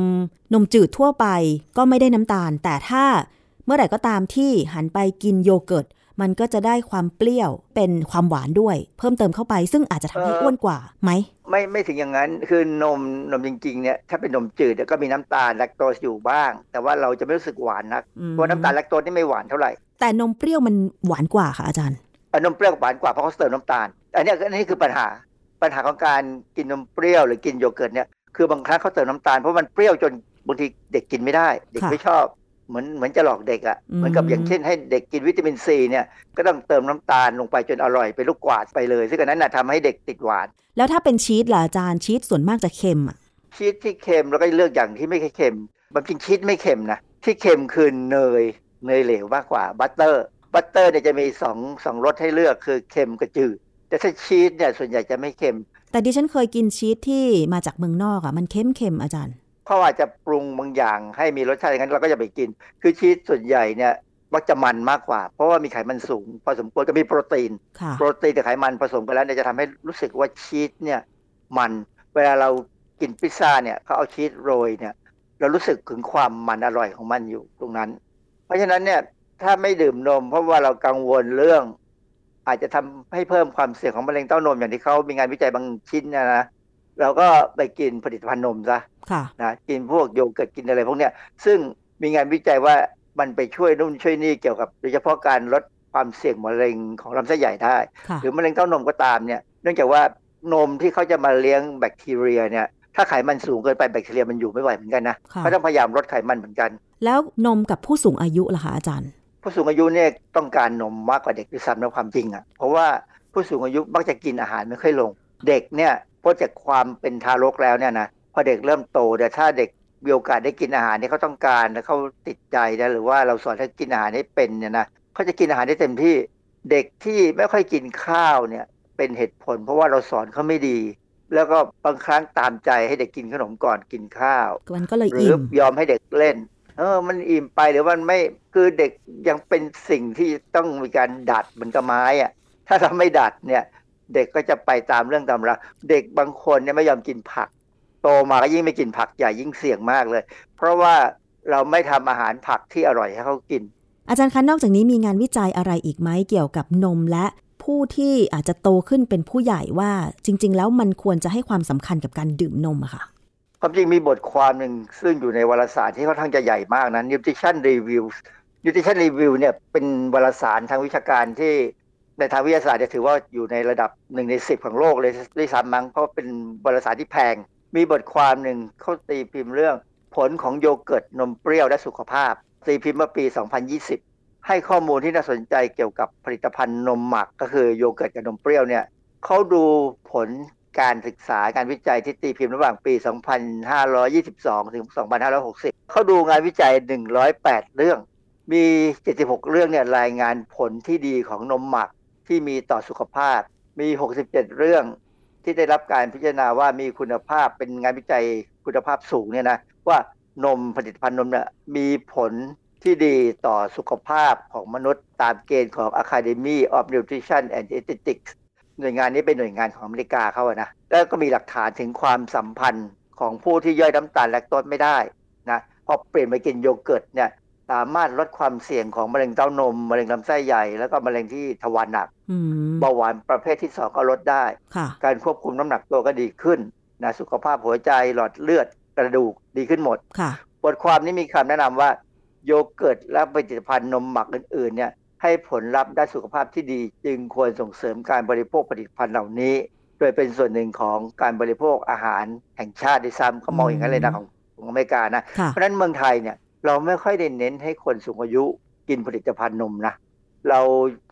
นมจืดทั่วไปก็ไม่ได้น้ำตาล แต่ถ้า เมื่อไหร่ก็ตามที่หันไปกินโยเกิร์ต มันก็จะได้ความเปรี้ยวเป็นความหวานด้วย เพิ่มเติมเข้าไป ซึ่งอาจจะทำให้เอ่ออ้วนกว่าไหม ไม่ไม่ถึงอย่างนั้นคือนมนมจริงๆเนี่ยถ้าเป็นนมจืดเนี่ยก็มีน้ำตาลแลคโตสอยู่บ้าง แต่ว่าเราจะไม่รู้สึกหวานนักอืมเพราะน้ำตาลแลคโตสนี่ไม่หวานเท่าไหร่ แต่นมเปรี้ยวมันหวานกว่าค่ะอาจารย์อะนมเปรี้ยวหวานกว่าเพราะเขาเติมน้ำตาล อันเนี้ยอันนี้คือปัญหาปัญหาของการกินนมเปรี้ยวหรือกินโยเกิร์ตเนี่ยคือบางครั้งเขาเติมน้ำตาลเพราะมันเปรี้ยวจนบางทีเด็กกินไม่ได้ เด็กค่ะไม่ชอบ เหมือนเหมือนจะหลอกเด็กอะ่ะอืมเหมือนกับอย่างเช่นให้เด็กกินวิตามินซีเนี่ยก็ต้องเติมน้ำตาลลงไปจนอร่อยเป็นลูกกวาดไปเลย ซึ่งอันนั้นน่ะทำให้เด็กติดหวาน แล้วถ้าเป็นชีสล่ะอาจารย์ชีสส่วนมากจะเค็มอะชีสที่เค็มแล้วก็เลือกอย่างที่ไม่เค็มบางจริงชีสไม่เค็มนะที่เค็มคือเนยเนยเหลวมากกว่า butter butter เนี่ยจะมีสองสองรสให้เลือกคือเค็มกับจืดแต่ถ้าชีสเนี่ยส่วนใหญ่จะไม่เค็ม แต่ดิฉันเคยกินชีสที่มาจากเมืองนอกอะมันเค็มเค็มๆอาจารย์ เขาอาจจะปรุงบางอย่างให้มีรสชาติอย่างนั้นเราก็จะไปกิน คือชีสส่วนใหญ่เนี่ยมักจะมันมากกว่า เพราะว่ามีไขมันสูงพอสมควรก็มีโปรตีนค่ะโปรตีนกับไขมันผสมกันแล้วเนี่ยจะทำให้รู้สึกว่าชีสเนี่ยมันเวลาเรากินพิซซ่าเนี่ยเขาเอาชีสโรยเนี่ยเรารู้สึกถึงความมันอร่อยของมันอยู่ตรงนั้น เพราะฉะนั้นเนี่ยถ้าไม่ดื่มนม เพราะว่าเรากังวลเรื่อง อาจจะทำให้เพิ่มความเสี่ยงของมะเร็งเต้านมอย่างที่เขามีงานวิจัยบางชิ้นเนยนะ เราก็ไปกินผลิตภัณฑ์นมซะค่ะนะกินพวกโยเกิร์ตกินอะไรพวกเนี้ยซึ่งมีงานวิจัยว่ามันไปช่วยนู่นช่วยนี่เกี่ยวกับโดยเฉพาะการลดความเสี่ยงมะเร็งของลำไส้ใหญ่ได้ค่ะหรือมะเร็งเต้านมก็ตามเนี่ยเนื่องจากว่านมที่เขาจะมาเลี้ยงแบคทีเรียเนี่ยถ้าไขมันสูงเกินไปแบคทีเรียมันอยู่ไม่ไหวเหมือนกันนะค่ะเขาต้องพยายามลดไขมันเหมือนกัน แล้วนมกับผู้สูงอายุล่ะคะอาจารย์ ผู้สูงอายุเนี่ยต้องการนมมากกว่าเด็กด้วยซ้ำนะความจริงอะเพราะว่าผู้สูงอายุมักจะกินอาหารไม่ค่อยลง เด็กเนี่ย เพราะจากความเป็นทารกแล้วเนี่ยนะพอเด็กเริ่มโตแต่ยถ้าเด็กมีโอกาสได้กินอาหารที่เขาต้องการและเขาติดใจนะหรือว่าเราสอนให้กินอาหารให้เป็นเนี่ยนะเขาจะกินอาหารได้เต็มที่เด็กที่ไม่ค่อยกินข้าวเนี่ยเป็นเหตุผล เพราะว่าเราสอนเขาไม่ดี แล้วก็บางครั้งตามใจให้เด็กกินขนมก่อนกินข้าวมันก็เลยหรือิ่อมยอมให้เด็กเล่นเออมันอิ่มไปหรือมันไม่คือเด็กยังเป็นสิ่งที่ต้องมีการดัดเหมือนกับไม้อะถ้าเราไม่ดัดเนี่ย เด็กก็จะไปตามเรื่องตามราวเด็กบางคนเนี่ยไม่ยอมกินผัก โตมาก็ยิ่งไม่กินผักใหญ่ยิ่งเสี่ยงมากเลย เพราะว่าเราไม่ทำอาหารผักที่อร่อยให้เขากิน อาจารย์คะนอกจากนี้มีงานวิจัยอะไรอีกไหมเกี่ยวกับนมและผู้ที่อาจจะโตขึ้นเป็นผู้ใหญ่ว่าจริง ๆ แล้วมันควรจะให้ความสำคัญกับการดื่มนมอะค่ะความจริงมีบทความหนึ่งซึ่งอยู่ในวารสารที่ค่อนข้างจะใหญ่มากนะ Nutrition Reviews Nutrition Review เนี่ยเป็นวารสารทางวิชาการที่ ในทางวิทยาศาสตร์จะถือว่าอยู่ในระดับหนึ่งในสิบของโลกเลยด้วยซ้ำมั้งเพราะเป็นวารสารที่แพง มีบทความหนึ่งเขาตีพิมพ์เรื่อง ผลของโยเกิร์ตนมเปรี้ยวและสุขภาพ ตีพิมพ์เมื่อปี 2020 ให้ข้อมูลที่น่าสนใจเกี่ยวกับผลิตภัณฑ์นมหมักก็คือโยเกิร์ตกับนมเปรี้ยวเนี่ยเขาดูผลการศึกษาการวิจัยที่ตีพิมพ์ระหว่างปี 2522 ถึง 2560 เขาดูงานวิจัย 108 เรื่อง มี 76 เรื่องเนี่ยรายงานผลที่ดีของนมหมัก ที่มีต่อสุขภาพ มี 67 เรื่องที่ได้รับการพิจารณาว่ามีคุณภาพเป็นงานวิจัยคุณภาพสูงเนี่ยนะว่านมผลิตภัณฑ์นมเนี่ยมีผลที่ดีต่อสุขภาพของมนุษย์ตามเกณฑ์ของ Academy of Nutrition and Aesthetics หน่วยงานนี้เป็นหน่วยงานของอเมริกาเขาอะนะแล้วก็มีหลักฐานถึงความสัมพันธ์ของผู้ที่ย่อยน้ำตาลแลคโตสไม่ได้นะพอเปลี่ยนมากินโยเกิร์ตเนี่ย สามารถลดความเสี่ยงของมะเร็งเต้านม มะเร็งลำไส้ใหญ่ แล้วก็มะเร็งที่ทวารหนักอืมเบาหวานประเภทที่สองก็ลดได้ค่ะการควบคุมน้ำหนักตัวก็ดีขึ้นนะสุขภาพหัวใจหลอดเลือดกระดูกดีขึ้นหมดค่ะบทความนี้มีคำแนะนำว่า โยเกิร์ตและผลิตภัณฑ์นมหมักอื่นๆเนี่ยให้ผลลัพธ์ด้านสุขภาพที่ดี จึงควรส่งเสริมการบริโภคผลิตภัณฑ์เหล่านี้ โดยเป็นส่วนหนึ่งของการบริโภคอาหารแห่งชาติด้วยซ้ำเขามองอย่างนั้นเลยนะของของอเมริกานะค่ะเพราะฉะนั้นเมืองไทยเนี่ย เราไม่ค่อยได้เน้นให้คนสูงอายุกินผลิตภัณฑ์นมนะเรา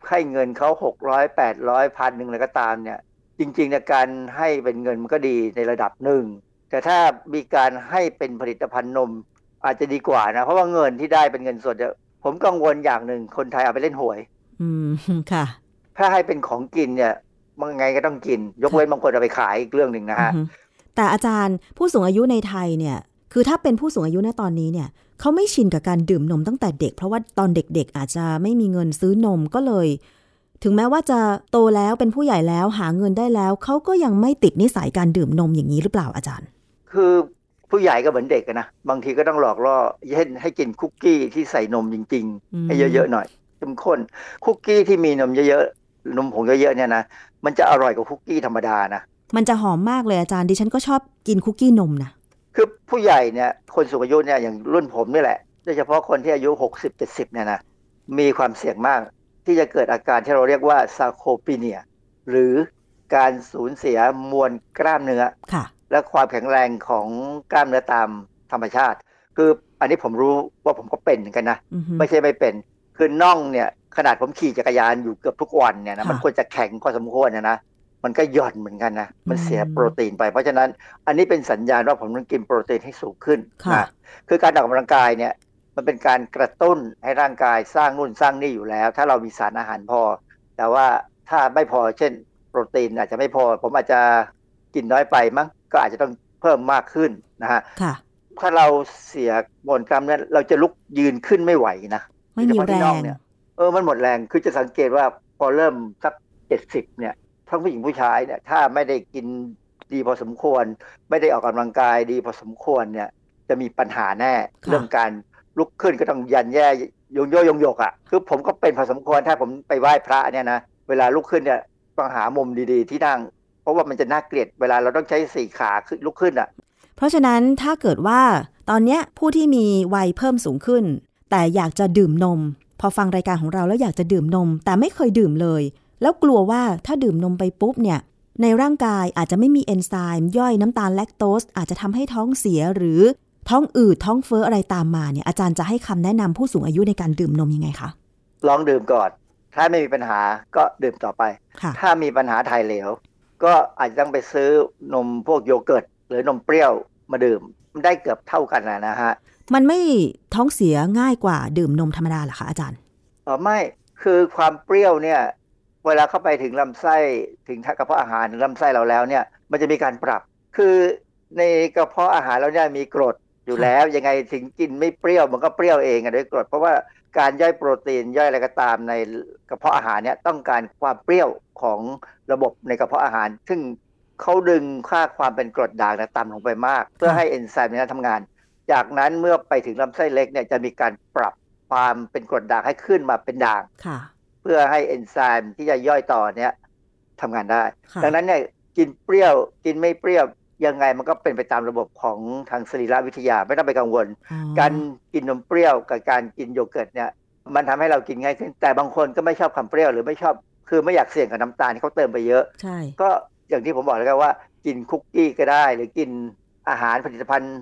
ให้เงินเขาหกร้อยแปดร้อยพันหนึ่งอะไรก็ตามเนี่ย จริงๆในยการให้เป็นเงินมันก็ดีในระดับหนึ่ง แต่ถ้ามีการให้เป็นผลิตภัณฑ์นมอาจจะดีกว่านะ เพราะว่าเงินที่ได้เป็นเงินสดเนี่ยผมกังวลอย่างหนึ่งคนไทยเอาไปเล่นหวย อืมค่ะ ถ้าให้เป็นของกินเนี่ยมันไงก็ต้องกิน ยกเว้นบางคนเอาไปขายอีกเรื่องหนึ่งนะฮะอือฮึแต่อาจารย์ผู้สูงอายุในไทยเนี่ย คือถ้าเป็นผู้สูงอายุณตอนนี้เนี่ยเขาไม่ชินกับการดื่มนมตั้งแต่เด็ก เพราะว่าตอนเด็กๆ อาจจะไม่มีเงินซื้อนมก็เลย ถึงแม้ว่าจะโตแล้วเป็นผู้ใหญ่แล้วหาเงินได้แล้วเขาก็ยังไม่ติดนิสัยการดื่มนมอย่างนี้หรือเปล่าอาจารย์ คือผู้ใหญ่ก็เหมือนเด็กอะนะบางทีก็ต้องหลอกล่อเช่นให้กินคุกกี้ที่ใส่นมจริงอืมๆให้เยอะๆหน่อยเข้มข้นคุกกี้ที่มีนมเยอะๆนมผงเยอะๆเนี่ยนะมันจะอร่อยกว่าคุกกี้ธรรมดานะมันจะหอมมากเลยอาจารย์ดิฉันก็ชอบกินคุกกี้นมนะ คือผู้ใหญ่เนี่ยคนสูงอายุเนี่ยอย่างรุ่นผมนี่แหละโดยเฉพาะคนที่อายุหกสิบเจ็ดสิบเนี่ยนะมีความเสี่ยงมากที่จะเกิดอาการที่เราเรียกว่าซาโคปีเนียหรือการสูญเสียมวลกล้ามเนื้อค่ะและความแข็งแรงของกล้ามเนื้อตามธรรมชาติ คืออันนี้ผมรู้ว่าผมก็เป็นเหมือนกันนะอือฮึไม่ใช่ไม่เป็นคือน่องเนี่ยขนาดผมขี่จักรยานอยู่เกือบทุกวันเนี่ยนะค่ะมันควรจะแข็งพอสมควรนะนะ มันก็หย่อนเหมือนกันนะ มันเสียอืมโปรตีนไป เพราะฉะนั้นอันนี้เป็นสัญญาณว่าผมต้องกินโปรตีนให้สูงขึ้นค่ะนะคือการออกกำลังกายเนี่ยมันเป็นการกระตุ้นให้ร่างกายสร้างนู่นสร้างนี่อยู่แล้ว ถ้าเรามีสารอาหารพอ แต่ว่าถ้าไม่พอเช่น โปรตีนอาจจะไม่พอ ผมอาจจะกินน้อยไปมั้งก็อาจจะต้องเพิ่มมากขึ้นนะฮะค่ะถ้าเราเสียมวลกล้ามเนื้อเราจะลุกยืนขึ้นไม่ไหวนะไม่มีโดยเฉพาะที่แรน่องงเนี่ยเออมันหมดแรงคือจะสังเกตว่าพอเริ่มสักเจ็ดสิบเนี่ย ทั้งผู้หญิงผู้ชายเนี่ยถ้าไม่ได้กินดีพอสมควร ไม่ได้ออกกำลังกายดีพอสมควรเนี่ย จะมีปัญหาแน่ค่ะเรื่องการลุกขึ้นก็ต้องยันแย่ยงโยยงโยกอะคือผมก็เป็นพอสมควรถ้าผมไปไหว้พระเนี่ยนะเวลาลุกขึ้นเนี่ยต้องหามุมดีๆ ที่นั่ง เพราะว่ามันจะน่าเกลียดเวลาเราต้องใช้สี่ขาขึ้นลุกขึ้นอะ เพราะฉะนั้นถ้าเกิดว่าตอนเนี้ยผู้ที่มีวัยเพิ่มสูงขึ้น แต่อยากจะดื่มนม พอฟังรายการของเราแล้วอยากจะดื่มนม แต่ไม่เคยดื่มเลย แล้วกลัวว่าถ้าดื่มนมไปปุ๊บเนี่ย ในร่างกายอาจจะไม่มีเอนไซม์ย่อยน้ำตาลแลคโตส อาจจะทำให้ท้องเสียหรือท้องอืดท้องเฟ้ออะไรตามมาเนี่ยอาจารย์จะให้คำแนะนำผู้สูงอายุในการดื่มนมยังไงคะ ลองดื่มก่อน ถ้าไม่มีปัญหาก็ดื่มต่อไปค่ะถ้ามีปัญหาถ่ายเหลว ก็อาจจะต้องไปซื้อนมพวกโยเกิร์ต หรือนมเปรี้ยวมาดื่มมันได้เกือบเท่ากันนะนะฮะมันไม่ท้องเสียง่ายกว่าดื่มนมธรรมดาเหรอคะอาจารย์เออไม่คือความเปรี้ยวเนี่ย เวลาเข้าไปถึงลำไส้ถึงกระเพาะอาหารถึงลำไส้เราแล้วเนี่ย มันจะมีการปรับ คือในกระเพาะอาหารเราเนี่ยมีกรดอยู่แล้วยังไงถึงกินไม่เปรี้ยวมันก็เปรี้ยวเองอะด้วยกรด เพราะว่าการย่อยโปรตีนย่อยอะไรก็ตามในกระเพาะอาหารเนี่ยต้องการความเปรี้ยวของระบบในกระเพาะอาหาร ซึ่งเขาดึงค่าความเป็นกรดด่างเนี่ยต่ำลงไปมาก เพื่อให้เอนไซม์ในนั้นทำงาน จากนั้นเมื่อไปถึงลำไส้เล็กเนี่ยจะมีการปรับความเป็นกรดด่างให้ขึ้นมาเป็นด่างค่ะ เพื่อให้เอนไซม์ที่จะย่อยต่อเนี่ยทำงานได้ค่ะดังนั้นเนี่ยกินเปรี้ยวกินไม่เปรี้ยวยังไงมันก็เป็นไปตามระบบของทางสรีรวิทยาไม่ต้องไปกังวลอ๋อการกินนมเปรี้ยวกับการกินโยเกิร์ตเนี่ยมันทำให้เรากินง่ายขึ้นแต่บางคนก็ไม่ชอบความเปรี้ยวหรือไม่ชอบ คือไม่อยากเสี่ยงกับน้ำตาลที่เขาเติมไปเยอะใช่ก็อย่างที่ผมบอกแล้วกันว่ากินคุกกี้ก็ได้ หรือกินอาหารผลิตภัณฑ์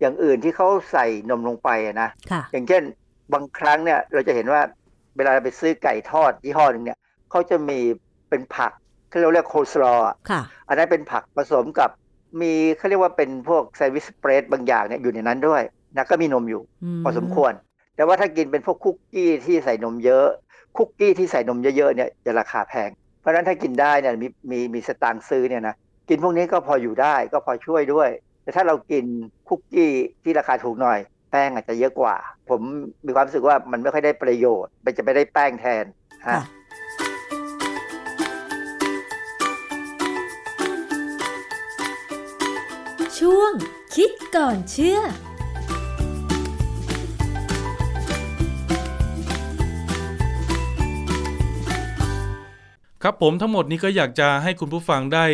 อย่างอื่นที่เขาใส่นมลงไปอะนะค่ะอย่างเช่นบางครั้งเนี่ยเราจะเห็นว่า เวลาเราไปซื้อไก่ทอดยี่ห้อหนึ่งเนี่ยเขาจะมีเป็นผักที่เราเรียกโคสลอค่ะอันนั้นเป็นผักผสมกับมีเขาเรียกว่าเป็นพวกแซนด์วิชสเปรดบางอย่างเนี่ยอยู่ในนั้นด้วยนะก็มีนมอยู่ พอสมควร แต่ว่าถ้ากินเป็นพวกคุกกี้ที่ใส่นมเยอะคุกกี้ที่ใส่นมเยอะๆเนี่ยจะราคาแพง เพราะฉะนั้นถ้ากินได้เนี่ยมีมีมีสตางค์ซื้อเนี่ยนะกินพวกนี้ก็พออยู่ได้ก็พอช่วยด้วย แต่ถ้าเรากินคุกกี้ที่ราคาถูกหน่อย แป้งอาจจะเยอะกว่า ผมมีความรู้สึกว่ามันไม่ค่อยได้ประโยชน์มันจะไม่ได้แป้งแทนฮะค่ะช่วง คิดก่อนเชื่อครับผมทั้งหมดนี้ก็อยากจะให้คุณผู้ฟังได้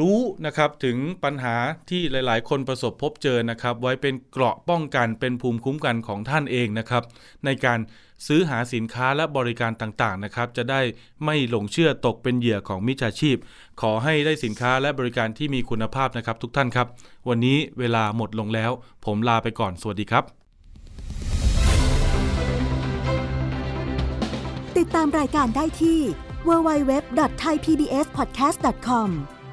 รู้นะครับถึงปัญหาที่หลาย ๆ คนประสบพบเจอนะครับ ไว้เป็นเกราะป้องกันเป็นภูมิคุ้มกันของท่านเองนะครับ ในการซื้อหาสินค้าและบริการต่าง ๆ นะครับ จะได้ไม่หลงเชื่อตกเป็นเหยื่อของมิจฉาชีพ ขอให้ได้สินค้าและบริการที่มีคุณภาพนะครับ ทุกท่านครับ วันนี้เวลาหมดลงแล้ว ผมลาไปก่อนสวัสดีครับ ติดตามรายการได้ที่ www.thaipbspodcast.com